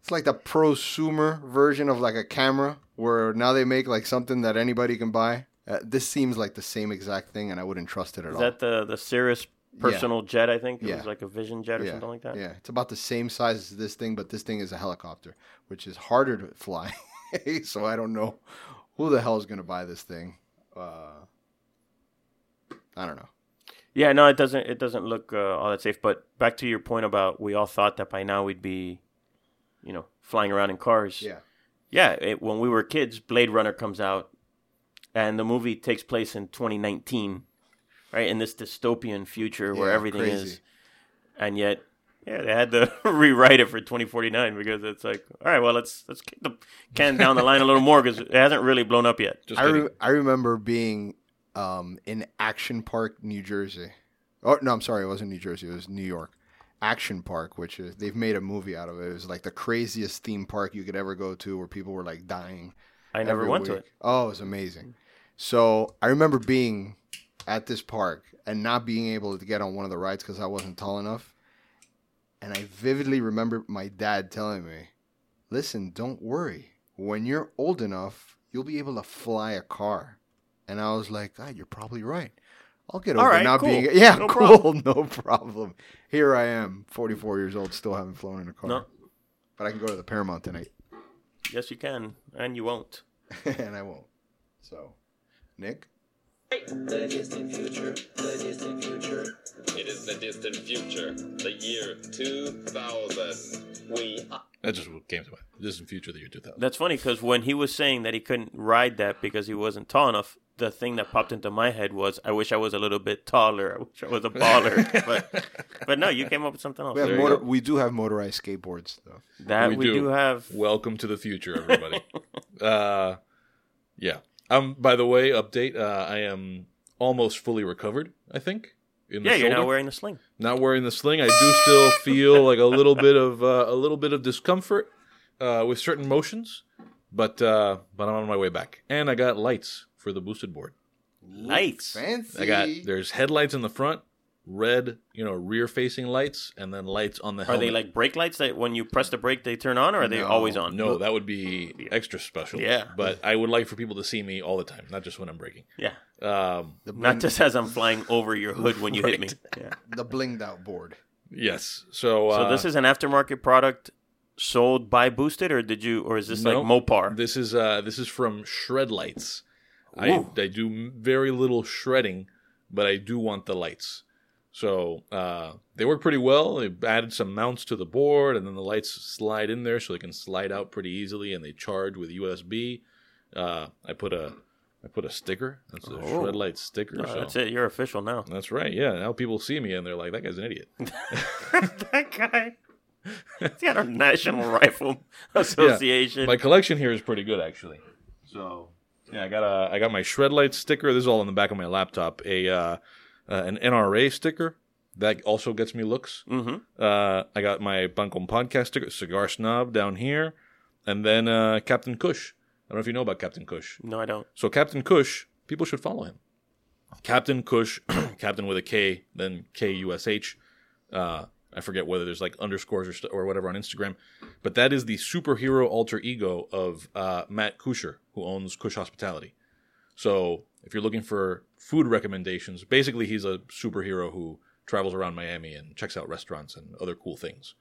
it's like the prosumer version of like a camera where now they make like something that anybody can buy. Uh, this seems like the same exact thing, and I wouldn't trust it at Is all. Is that the the Cirrus personal jet? I think it Yeah. was like a Vision jet or yeah, something like that. yeah, it's about the same size as this thing, but this thing is a helicopter, which is harder to fly. so I don't know who the hell is going to buy this thing. Uh, I don't know. Yeah, no, it doesn't. It doesn't look uh, all that safe. But back to your point about we all thought that by now we'd be, you know, flying around in cars. Yeah, Yeah. It, when we were kids, Blade Runner comes out, and the movie takes place in 2019, right? In this dystopian future where Yeah, everything crazy. is, and yet, yeah, they had to rewrite it for 2049 because it's like, all right, well, let's let's kick the can down the line a little more because it hasn't really blown up yet. Just I re- I remember being um, in Action Park, New Jersey. Oh no, I'm sorry, it wasn't New Jersey. It was New York. Action Park, which is they've made a movie out of it. It was like the craziest theme park you could ever go to, where people were like dying. I never every went to it. Oh, it was amazing. So I remember being at this park and not being able to get on one of the rides because I wasn't tall enough. And I vividly remember my dad telling me, "Listen, don't worry. When you're old enough, you'll be able to fly a car." And I was like, "God, you're probably right. I'll get over right, not cool. being yeah, No cool, no problem." Here I am, 44 years old, still haven't flown in a car. No. But I can go to the Paramount tonight, Yes, you can, and you won't. and I won't. So, Nick. The distant future, the distant future. It is the distant future, the year 2000. We That just what came to mind. Distant future, the year 2000. That's funny because when he was saying that he couldn't ride that because he wasn't tall enough, the thing that popped into my head was, "I wish I was a little bit taller. I wish I was a baller." but, but no, you came up with something else. We have motor, we do have motorized skateboards though. that we, do. have. Welcome to the future, everybody. uh, yeah. Um. By the way, update. Uh, I am almost fully recovered. I think. In the Yeah, you're shoulder. now wearing the sling. not wearing the sling. I do still feel like a little bit of uh, a little bit of discomfort uh, with certain motions, but uh, but I'm on my way back, and I got lights for the boosted board. Lights. Fancy. I got there's headlights in the front, red, you know, rear facing lights, and then lights on the Are they like brake lights that when you press the brake they turn on, or are they No. always on? No, that would be extra special. Yeah. but I would like for people to see me all the time, not just when I'm braking. Yeah, Um, the not just as I'm flying over your hood when you hit me. Yeah. the blinged out board. yes. So, uh, So this is an aftermarket product sold by Boosted, or did you, or is this no, like Mopar? This is uh, this is from Shred Lights. I Ooh. I do very little shredding, but I do want the lights. So uh, they work pretty well. They added some mounts to the board, and then the lights slide in there, so they can slide out pretty easily, and they charge with USB. Uh, I put a I put a sticker. That's a Oh. Shred Light sticker. So. That's it. You're official now. That's right. Yeah. Now people see me and they're like, "That guy's an idiot." that guy. He's got a National Rifle Association. My collection here is pretty good, actually. So yeah, I got a I got my Shred Light sticker. This is all on the back of my laptop. A uh, uh, an NRA sticker that also gets me looks. mm-hmm. Uh, I got my Bunkum podcast sticker, Cigar Snob down here, and then uh, Captain Kush. I don't know if you know about Captain Kush. No, I don't. So Captain Kush, people should follow him. Captain Kush, Captain with a K, then K U S H. Uh, I forget whether there's like underscores or, st- or whatever on Instagram, but that is the superhero alter ego of uh, Matt Kuscher, who owns Kush Hospitality. So if you're looking for food recommendations, basically he's a superhero who travels around Miami and checks out restaurants and other cool things.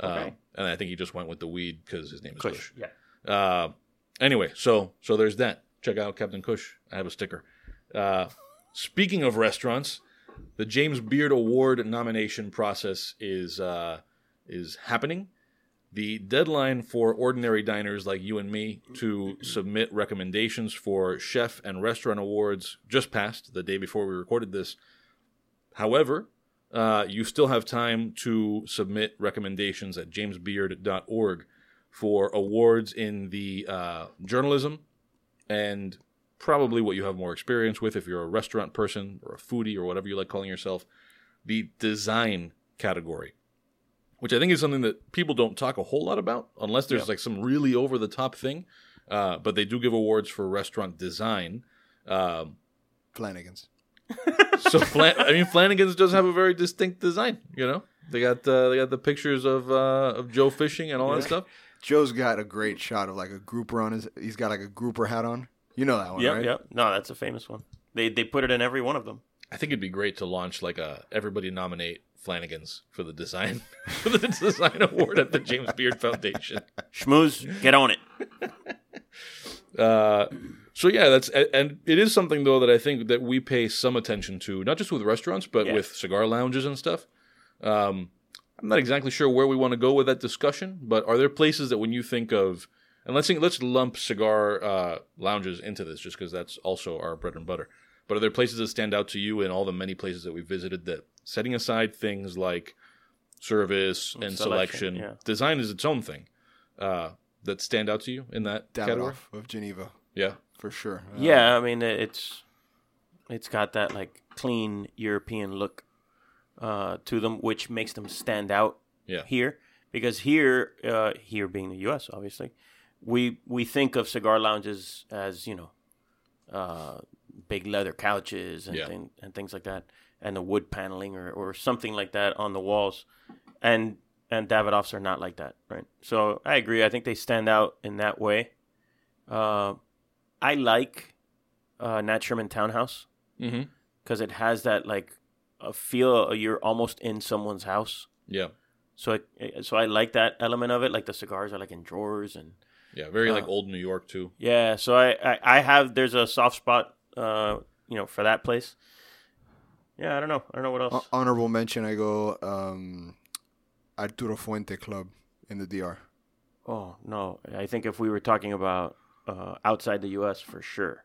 Okay. Uh, and I think he just went with the weed because his name is Kush. Kush. Yeah. Uh, anyway, so so there's that. Check out Captain Kush. I have a sticker. Uh, speaking of restaurants, the James Beard Award nomination process is uh, is happening. The deadline for ordinary diners like you and me to submit recommendations for chef and restaurant awards just passed the day before we recorded this. However, uh, you still have time to submit recommendations at jamesbeard.org for awards in the uh, journalism and probably what you have more experience with if you're a restaurant person or a foodie or whatever you like calling yourself, the design category, which I think is something that people don't talk a whole lot about unless there's Yeah. like some really over the top thing. Uh, but they do give awards for restaurant design. Um, Flanagan's. so Flan- I mean, Flanagan's does have a very distinct design. You know, they got uh, they got the pictures of uh, of Joe fishing and all that stuff. Joe's got a great shot of like a grouper on his. He's got like a grouper hat on. You know that one, Yep, right? yep. No, that's a famous one. They they put it in every one of them. I think it'd be great to launch like a everybody nominate Flanagan's for the design for the design award at the James Beard Foundation. Schmooze, get on it. Uh, so yeah, that's and it is something though that I think that we pay some attention to, not just with restaurants, but Yeah. with cigar lounges and stuff. Um, I'm not exactly sure where we want to go with that discussion, but are there places that when you think of, and let's think, let's lump cigar uh, lounges into this, just because that's also our bread and butter. But are there places that stand out to you in all the many places that we visited that, setting aside things like service and, selection, selection, yeah. design is its own thing, uh, that stand out to you in that category? Davidoff of Geneva Yeah. for sure. Uh, Yeah, I mean it's it's got that like clean European look uh, to them, which makes them stand out Yeah. here. Because here, uh, here being the U.S., obviously, we we think of cigar lounges as you know, uh, big leather couches and Yeah. thing, and things like that, and the wood paneling or, or something like that on the walls, and and Davidoffs are not like that, right? So I agree. I think they stand out in that way. Uh, I like uh, Nat Sherman Townhouse Mm-hmm. because it has that like a feel you're almost in someone's house. Yeah. So it, so I like that element of it. Like the cigars are like in drawers and Yeah. Very like Uh, old New York too. yeah. So I I, I have there's a soft spot uh you know for that place. Yeah, I don't know. I don't know what else. Ho- honorable mention. I go um, Arturo Fuente Club in the DR. oh no, I think if we were talking about uh, outside the U.S. for sure.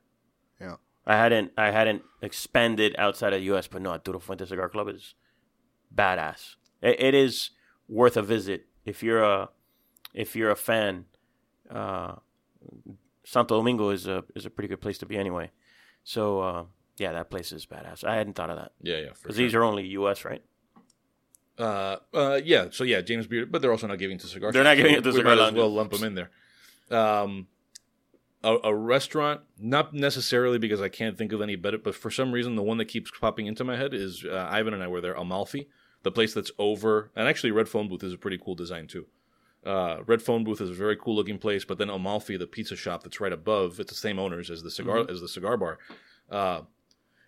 Yeah. I hadn't I hadn't expanded outside of the U.S., but no, Arturo Fuente Cigar Club is badass. It, it is worth a visit if you're a if you're a fan. Uh, Santo Domingo is a is a pretty good place to be anyway. So uh, yeah, that place is badass. I hadn't thought of that Yeah. Yeah. Because sure. these are only U.S. right? Uh, uh, yeah. So yeah, James Beard, but they're also not giving to cigar. They're not giving so it to we cigar might as well lump them in there. Um, a, a restaurant, not necessarily because I can't think of any better, but for some reason, the one that keeps popping into my head is uh, Ivan and I were there, Amalfi, the place that's over, and actually Red Phone Booth is a pretty cool design too. Uh, Red Phone Booth is a very cool looking place, but then Amalfi, the pizza shop that's right above, it's the same owners as the cigar Mm-hmm. as the cigar bar. Uh,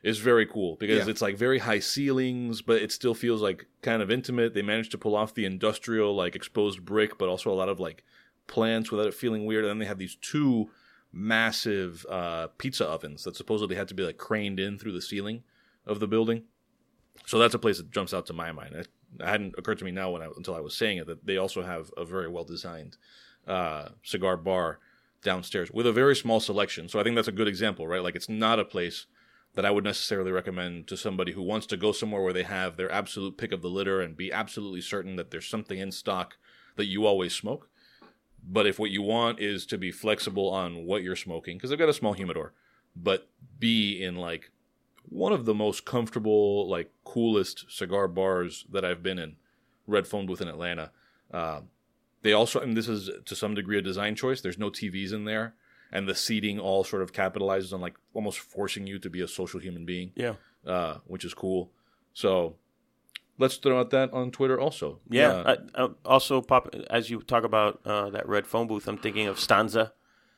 is very cool because Yeah. it's like very high ceilings, but it still feels like kind of intimate. They managed to pull off the industrial, like exposed brick, but also a lot of like plants without it feeling weird. And then they have these two massive uh, pizza ovens that supposedly had to be like craned in through the ceiling of the building. So that's a place that jumps out to my mind. It, it hadn't occurred to me now when I, until I was saying it that they also have a very well designed uh, cigar bar downstairs with a very small selection. So I think that's a good example, right? Like it's not a place that I would necessarily recommend to somebody who wants to go somewhere where they have their absolute pick of the litter and be absolutely certain that there's something in stock that you always smoke. But if what you want is to be flexible on what you're smoking, because I've got a small humidor, but be in like one of the most comfortable, like coolest cigar bars that I've been in, Red Phone Booth in Atlanta. Uh, they also, and this is to some degree a design choice. There's no TVs in there, and the seating all sort of capitalizes on like almost forcing you to be a social human being, Yeah. uh, which is cool. So let's throw out that on Twitter also. Yeah. Uh, I, I also, pop as you talk about uh, that red phone booth, I'm thinking of Stanza,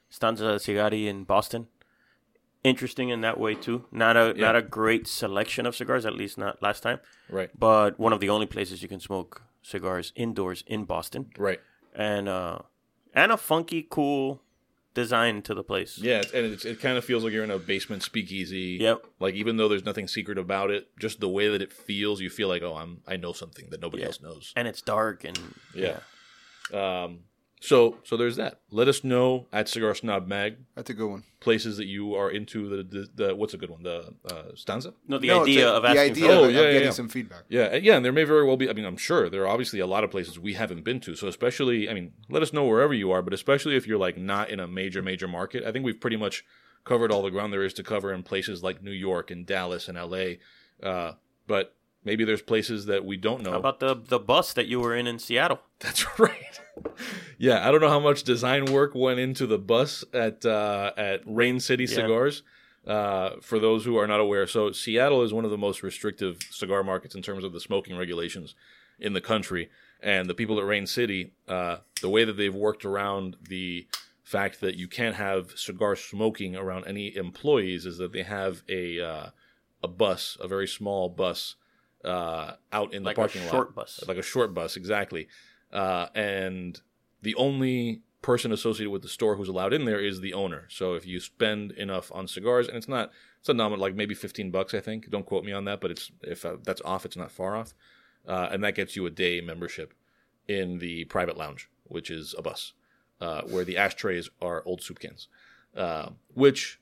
Stanza Sigari in Boston. Interesting in that way too. Not a Yeah. not a great selection of cigars, at least not last time, right, but one of the only places you can smoke cigars indoors in Boston, right. and uh, and a funky, cool design to the place. Yeah, and it's, it kind of feels like you're in a basement speakeasy. Yep. Like even though there's nothing secret about it, just the way that it feels, you feel like, oh, I'm I know something that nobody Yeah. else knows. And it's dark and Yeah. Um. So so there's that. Let us know at Cigar Snob Mag That's a good one. places that you are into. The the, the what's a good one? The uh, stanza. No, the No, idea a- of the asking idea for Oh, yeah, of yeah, getting yeah. some feedback. Yeah, and- yeah, and there may very well be. I mean, I'm sure there are obviously a lot of places we haven't been to. So especially, I mean, let us know wherever you are, but especially if you're like not in a major major market. I think we've pretty much covered all the ground there is to cover in places like New York and Dallas and L.A. Uh, but maybe there's places that we don't know. How about the the bus that you were in in Seattle? That's right. yeah, I don't know how much design work went into the bus at uh, at Rain City Yeah. Cigars. Uh, for those who are not aware, so Seattle is one of the most restrictive cigar markets in terms of the smoking regulations in the country. And the people at Rain City, uh, the way that they've worked around the fact that you can't have cigar smoking around any employees is that they have a uh, a bus, a very small bus, uh, out in the Like a parking lot, short bus. like a short bus, exactly. Uh, and the only person associated with the store who's allowed in there is the owner. So if you spend enough on cigars, and it's not, it's a nominal, like maybe fifteen bucks, I think. Don't quote me on that, but it's if uh, that's off, it's not far off, uh, and that gets you a day membership in the private lounge, which is a bus, uh, where the ashtrays are old soup cans, uh, which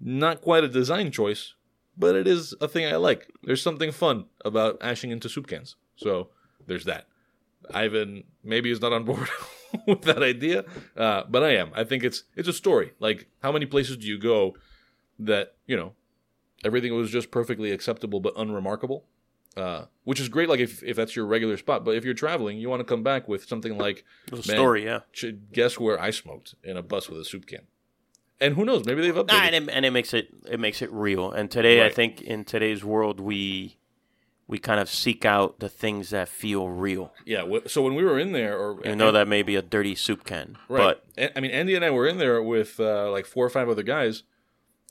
not quite a design choice, but it is a thing I like. There's something fun about ashing into soup cans, so there's that. Ivan maybe is not on board with that idea, uh, but I am. I think it's it's a story. Like, how many places do you go that you know everything was just perfectly acceptable but unremarkable? Uh, which is great, like if if that's your regular spot. But if you're traveling, you want to come back with something like Man, story, yeah. should guess where I smoked in a bus with a soup can. And who knows? Maybe they've updated. Nah, and, it, and it makes it it makes it real. And today, I think in today's world, we we kind of seek out the things that feel real. yeah. So when we were in there, or You know that may be a dirty soup can, Right. but I mean, Andy and I were in there with uh, like four or five other guys,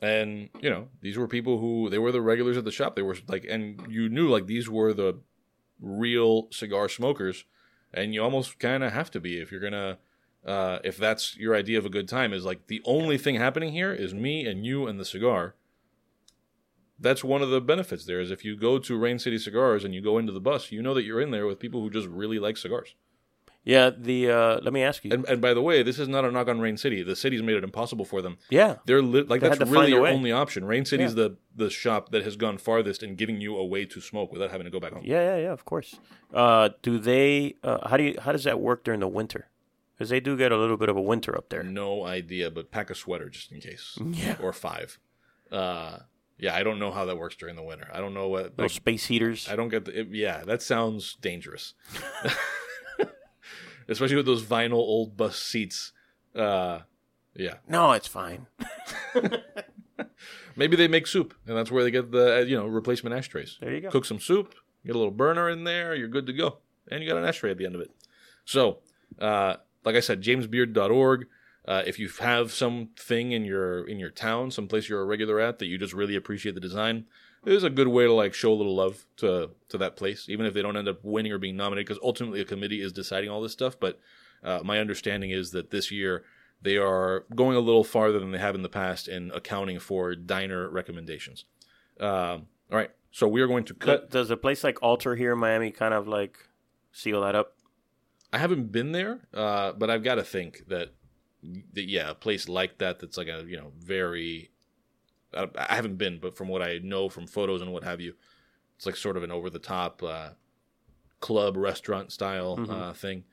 and you know, these were people who they were the regulars at the shop. They were like, and you knew like these were the real cigar smokers, and you almost kind of have to be if you're gonna. Uh, if that's your idea of a good time, is like the only thing happening here is me and you and the cigar. That's one of the benefits there is if you go to Rain City Cigars and you go into the bus, you know that you're in there with people who just really like cigars. yeah. The uh, let me ask you, And, and by the way, this is not a knock on Rain City. The city's made it impossible for them. yeah, They're li- like They that's really your way. only option. Rain City's Yeah. the the shop that has gone farthest in giving you a way to smoke without having to go back home. yeah, yeah, yeah. Of course. Uh, do they? Uh, how do you? How does that work during the winter? Because they do get a little bit of a winter up there. No idea, but pack a sweater just in case. Yeah. Or five. Uh, yeah, I don't know how that works during the winter. I don't know what. Those Like, space heaters. I don't get the. It, yeah, that sounds dangerous. Especially with those vinyl old bus seats. Uh, yeah. No, it's fine. Maybe they make soup, and that's where they get the you know replacement ashtrays. There you go. Cook some soup, get a little burner in there, you're good to go, and you got an ashtray at the end of it. So, uh, like I said, jamesbeard.org. Uh, if you have something in your in your town, someplace you're a regular at that you just really appreciate the design, it is a good way to like show a little love to to that place, even if they don't end up winning or being nominated, because ultimately a committee is deciding all this stuff. But uh, my understanding is that this year they are going a little farther than they have in the past in accounting for diner recommendations. Um, all right, so we are going to cut. Does a place like Alter here in Miami kind of like seal that up? I haven't been there, uh, but I've got to think that th- yeah, a place like that that's like a you know very. I, I haven't been, but from what I know from photos and what have you, it's like sort of an over the top uh, club restaurant style uh, thing.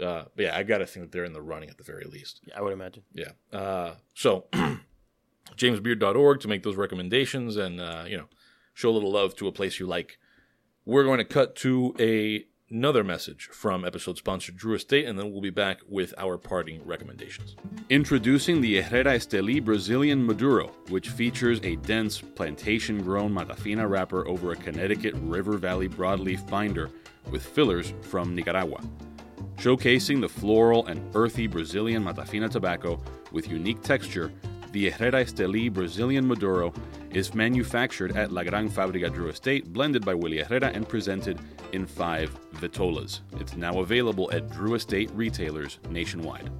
Uh, but yeah, I got to think that they're in the running at the very least. Yeah, I would imagine. Yeah. Uh, so, jamesbeard.org to make those recommendations and, uh, you know, show a little love to a place you like. We're going to cut to a, another message from episode sponsor Drew Estate, and then we'll be back with our parting recommendations. Introducing the Herrera Esteli Brazilian Maduro, which features a dense plantation grown Mata Fina wrapper over a Connecticut River Valley broadleaf binder with fillers from Nicaragua showcasing the floral and earthy Brazilian Mata Fina tobacco with unique texture. The Herrera Esteli Brazilian Maduro is manufactured at La Gran Fábrica Drew Estate, blended by Willie Herrera, and presented in five vitolas. It's now available at Drew Estate retailers nationwide.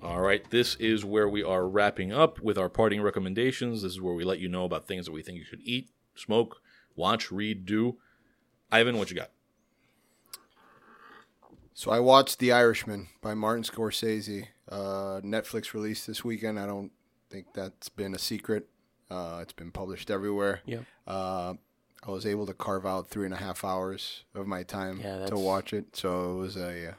All right, this is where we are wrapping up with our parting recommendations. This is where we let you know about things that we think you should eat, smoke, watch, read, do. Ivan, what you got? So I watched The Irishman by Martin Scorsese. Uh, Netflix released this weekend. I don't think that's been a secret. Uh, it's been published everywhere. Yeah. Uh, I was able to carve out three and a half hours of my time Yeah, to watch it. So it was a uh,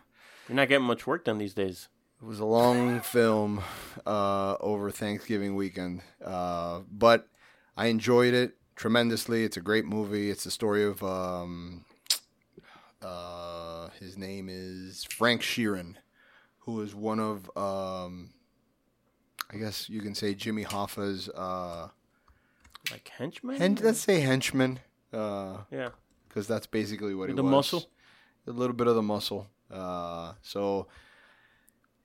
You're not getting much work done these days. it was a long film uh, over Thanksgiving weekend, uh, but I enjoyed it tremendously. It's a great movie. It's the story of um, uh, his name is Frank Sheeran, who is one of um, I guess you can say Jimmy Hoffa's uh, Like henchman? hen- let's say henchman, because yeah. Because that's basically what he The was. The muscle? a little bit of the muscle. Uh, so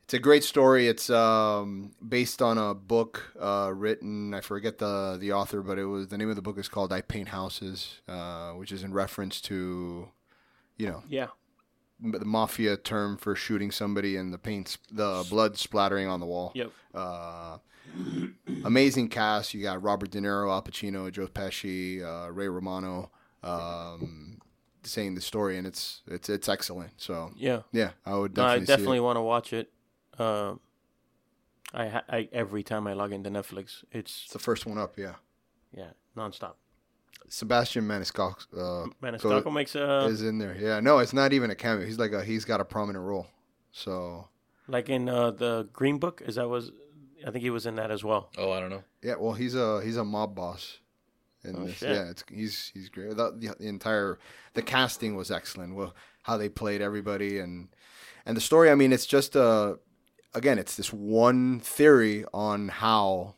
it's a great story. It's um, based on a book uh, written. I forget the the author, but it was the name of the book is called "I Paint Houses," uh, which is in reference to, you know, Yeah. The mafia term for shooting somebody and the paint, the blood splattering on the wall. Yep. Uh, amazing cast. You got Robert De Niro, Al Pacino, Joe Pesci, uh, Ray Romano, um, saying the story, and it's it's it's excellent. So Yeah. yeah, I would No, I definitely. definitely want to watch it. Um, I, I every time I log into Netflix, it's It's the first one up. Yeah, yeah nonstop. Sebastian Maniscalco uh, Maniscalco makes a is in there. Yeah, no, it's not even a cameo. He's like a he's got a prominent role. So like in uh, the Green Book. Is that was I think he was in that as well. Oh, I don't know. yeah, well, he's a he's a mob boss. In Oh, this. shit. Yeah, it's he's he's great. The, the, the entire the casting was excellent. Well, how they played everybody and and the story. I mean, it's just uh again, it's this one theory on how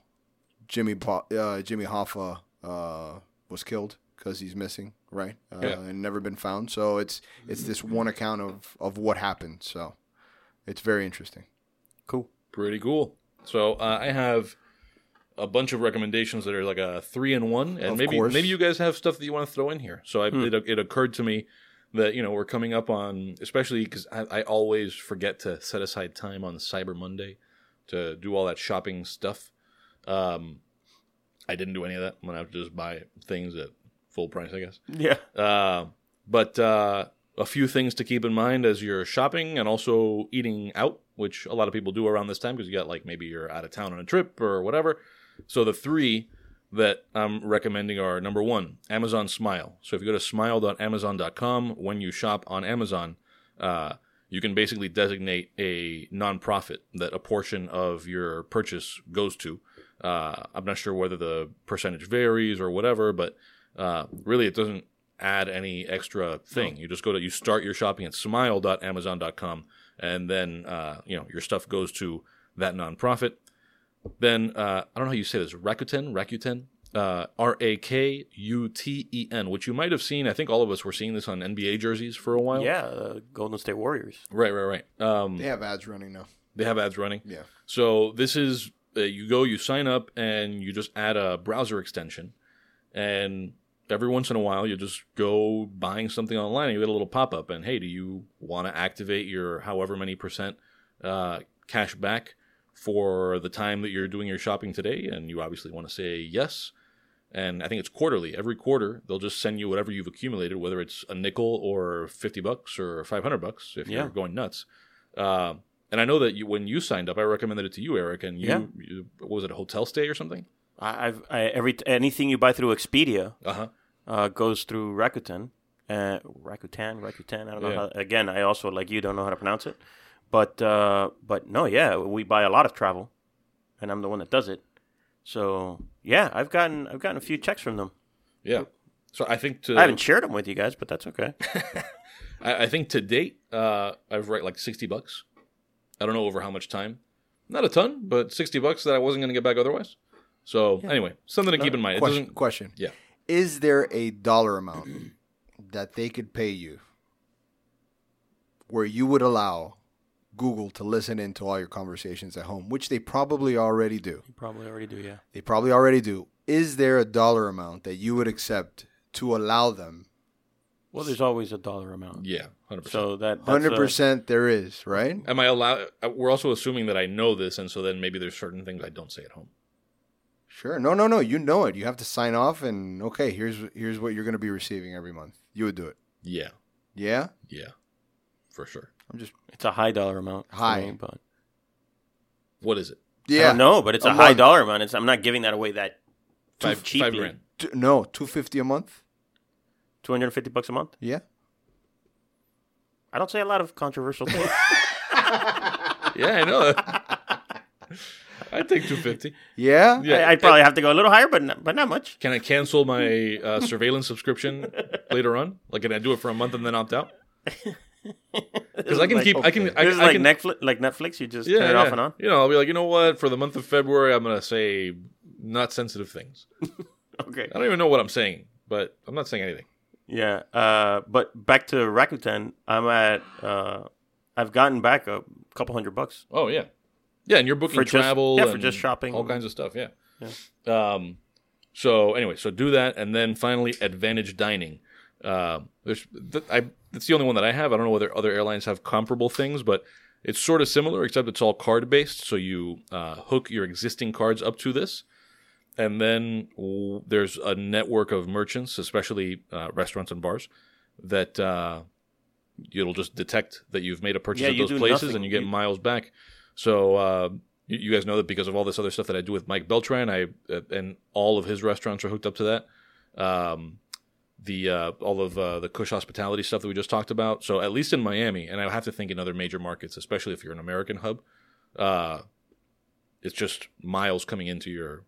Jimmy Bo- uh, Jimmy Hoffa uh, was killed because he's missing, right? Uh, Yeah. and never been found. So it's it's this one account of of what happened. So it's very interesting. Cool. Pretty cool. So uh, I have a bunch of recommendations that are like a three in one, and Of maybe course. maybe you guys have stuff that you want to throw in here. So I, Hmm. it, it occurred to me that you know we're coming up on, especially because I, I always forget to set aside time on Cyber Monday to do all that shopping stuff. Um, I didn't do any of that. I'm gonna have to just buy things at full price, I guess. Yeah. Uh, but uh, a few things to keep in mind as you're shopping and also eating out, which a lot of people do around this time because you got like maybe you're out of town on a trip or whatever. So the three that I'm recommending are number one, Amazon Smile. So if you go to smile.amazon.com, when you shop on Amazon, uh, you can basically designate a nonprofit that a portion of your purchase goes to. Uh, I'm not sure whether the percentage varies or whatever, but uh, really it doesn't add any extra thing. You just go to you start your shopping at smile.amazon.com, and then uh, you know your stuff goes to that nonprofit. Then uh, I don't know how you say this, Rakuten, Rakuten, uh, R A K U T E N, which you might have seen. I think all of us were seeing this on NBA jerseys for a while. Yeah. Uh, Golden State Warriors. right, right, right. Um, They have ads running now. they have ads running. Yeah. So this is uh, you go, you sign up, and you just add a browser extension, and every once in a while you just go buying something online, and you get a little pop up, and hey, do you want to activate your however many percent uh, cash back for the time that you're doing your shopping today? And you obviously want to say yes. And I think it's quarterly. Every quarter, they'll just send you whatever you've accumulated, whether it's a nickel or fifty bucks or five hundred bucks if Yeah. you're going nuts. Uh, and I know that you, when you signed up, I recommended it to you, Eric, and you, Yeah. you what was it a hotel stay or something? I've I, every anything you buy through Expedia Uh huh. uh, goes through Rakuten. Uh, Rakuten, Rakuten. I don't know. Yeah. How, again, I also like you don't know how to pronounce it, but uh, but no, yeah, we buy a lot of travel, and I'm the one that does it. So yeah, I've gotten I've gotten a few checks from them. Yeah. So I think to I haven't shared them with you guys, but that's okay. I, I think to date, uh, I've write like sixty bucks. I don't know over how much time. Not a ton, but sixty bucks that I wasn't going to get back otherwise. So anyway, something to keep in mind. Question. doesn't. Question. Yeah. Is there a dollar amount that they could pay you where you would allow Google to listen into all your conversations at home, which they probably already do? you probably already do, yeah. They probably already do. Is there a dollar amount that you would accept to allow them? Well, there's always a dollar amount. Yeah, hundred percent. So that hundred percent there is right. Am I allowed? uh, We're also assuming that I know this, and so then maybe there's certain things I don't say at home. Sure. No, no, no. You know it. You have to sign off, and okay, here's here's what you're going to be receiving every month. You would do it. Yeah, Yeah. yeah, for sure. I'm just It's a high dollar amount. High. me, but What is it? yeah. no, but it's A a, high month. dollar amount. It's, I'm not giving that away that too Five, cheaply. five grand. T- no, two fifty a month. Two hundred and fifty bucks a month. Yeah. I don't say a lot of controversial things. Yeah, I know. I take two fifty. Yeah. Yeah, I, I'd probably have to go a little higher, but not, but not much. Can I cancel my uh, surveillance subscription later on? Like, can I do it for a month and then opt out? Because I can Like- keep. I can. I, This is I like can, Netflix. Like Netflix, you just yeah, turn it yeah. off and on. You know, I'll be like, you know what? For the month of February, I'm gonna say not sensitive things. Okay. I don't even know what I'm saying, but I'm not saying anything. Yeah. Uh, but back to Rakuten, I'm at. Uh, I've gotten back a couple hundred bucks. Oh yeah, yeah. And you're booking For just- travel. yeah, for just shopping. all kinds of stuff. Yeah. Um. So anyway, so do that, and then finally, AAdvantage Dining. Uh, there's th- I. That's the only one that I have. I don't know whether other airlines have comparable things, but it's sort of similar, except it's all card based. So you uh, hook your existing cards up to this, and then w- there's a network of merchants, especially uh, restaurants and bars, that uh, it'll just detect that you've made a purchase Yeah, at those places, nothing. and you get You- miles back. So uh, you, you guys know that because of all this other stuff that I do with Mike Beltran, I uh, and all of his restaurants are hooked up to that. Um, the uh, all of uh, the Kush hospitality stuff that we just talked about. So at least in Miami, and I have to think in other major markets, especially if you're an American hub, uh, it's just miles coming into your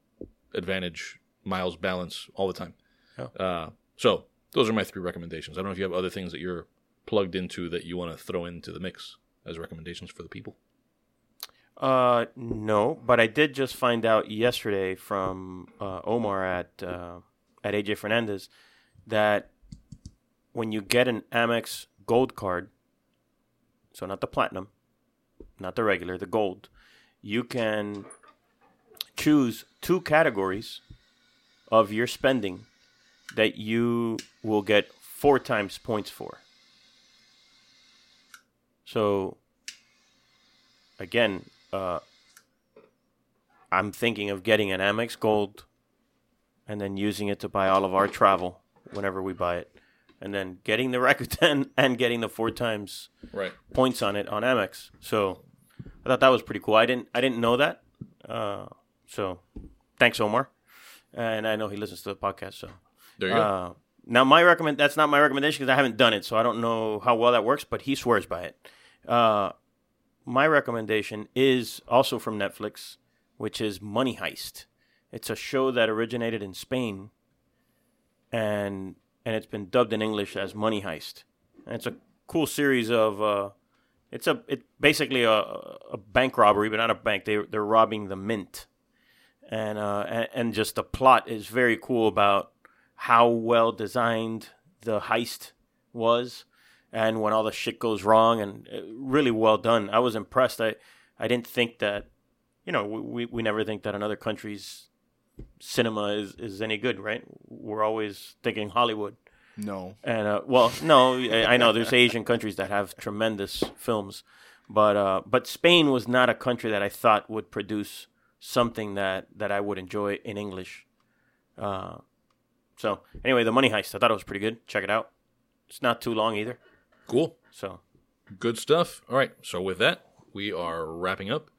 advantage miles balance all the time. Yeah. Uh, so those are my three recommendations. I don't know if you have other things that you're plugged into that you want to throw into the mix as recommendations for the people. Uh, no, but I did just find out yesterday from uh, Omar at uh, at AJ Fernandez that when you get an Amex Gold card, so not the platinum, not the regular, the gold, you can choose two categories of your spending that you will get four times points for. So again, uh, I'm thinking of getting an Amex Gold and then using it to buy all of our travel whenever we buy it. And then getting the Rakuten and getting the four times Right. points on it on Amex. So I thought that was pretty cool. I didn't I didn't know that. Uh, so thanks, Omar. And I know he listens to the podcast. So There you go. uh, now my recommend that's not my recommendation because I haven't done it, so I don't know how well that works. But he swears by it. Uh, my recommendation is also from Netflix, which is Money Heist. It's a show that originated in Spain, and and it's been dubbed in English as Money Heist. And it's a cool series of. Uh, it's a it basically a, a bank robbery, but not a bank. They they're robbing the mint, and uh and, and just the plot is very cool about how well designed the heist was, and when all the shit goes wrong, and uh, really well done. I was impressed. I I didn't think that, you know, we we never think that another country's cinema is is any good, right? We're always thinking Hollywood. No. And uh, well, no, I I know there's Asian countries that have tremendous films, but uh, but Spain was not a country that I thought would produce something that that I would enjoy in English. Uh, so anyway, the Money Heist, I thought it was pretty good. Check it out. It's not too long either. Cool. So Good stuff. All right. So with that, we are wrapping up.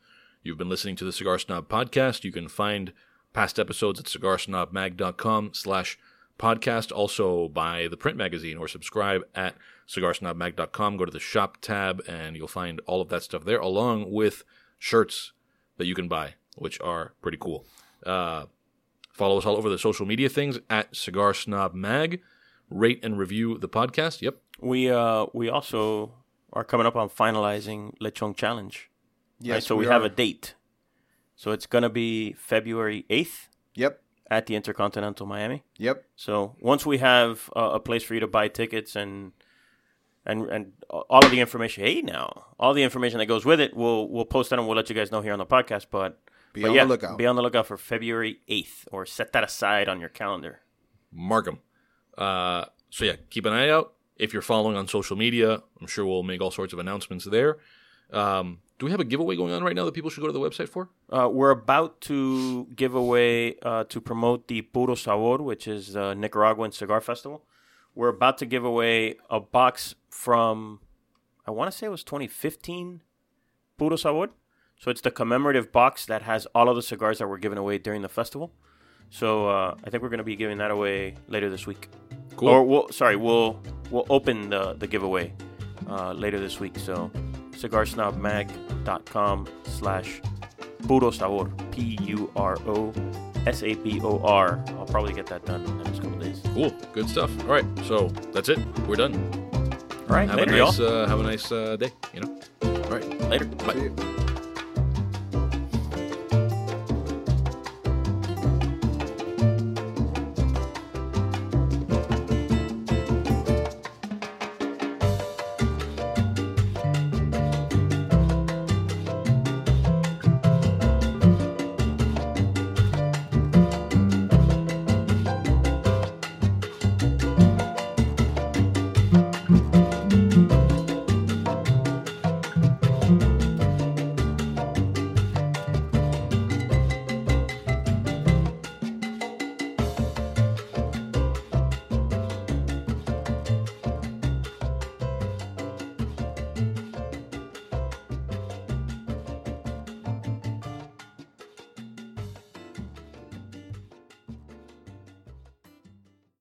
You've been listening to the Cigar Snob podcast. You can find past episodes at cigarsnobmag.com slash podcast. Also buy the print magazine or subscribe at cigarsnobmag.com. Go to the shop tab and you'll find all of that stuff there along with shirts that you can buy, which are pretty cool. Uh, follow us all over the social media things at Cigar Snob Mag. Rate and review the podcast. Yep. We uh we also are coming up on finalizing Lechon Challenge. Yes, right? so we, have are. a date. So it's gonna be February eighth Yep. at the Intercontinental Miami. Yep. So once we have uh, a place for you to buy tickets and and and all of the information, hey now, all the information that goes with it, we'll we'll post that and we'll let you guys know here on the podcast. But Be but on yeah, the lookout. Be on the lookout for February eighth, or set that aside on your calendar. mark 'em. Uh, so yeah, keep an eye out. If you're following on social media, I'm sure we'll make all sorts of announcements there. Um, do we have a giveaway going on right now that people should go to the website for? Uh, we're about to give away uh, to promote the Puro Sabor, which is the Nicaraguan cigar festival. We're about to give away a box from, I want to say it was 2015 Puro Sabor. So it's the commemorative box that has all of the cigars that were given away during the festival. So uh, I think we're going to be giving that away later this week. Cool. Or we'll, sorry, we'll we'll open the the giveaway uh, later this week. So cigarsnobmag.com slash puro sabor p u r o s a b o r. I'll probably get that done in the next couple days. Cool, good stuff. All right, so that's it. We're done. All right, Have later, a nice, y'all. uh, have a nice uh, day. You know. All right, later. bye.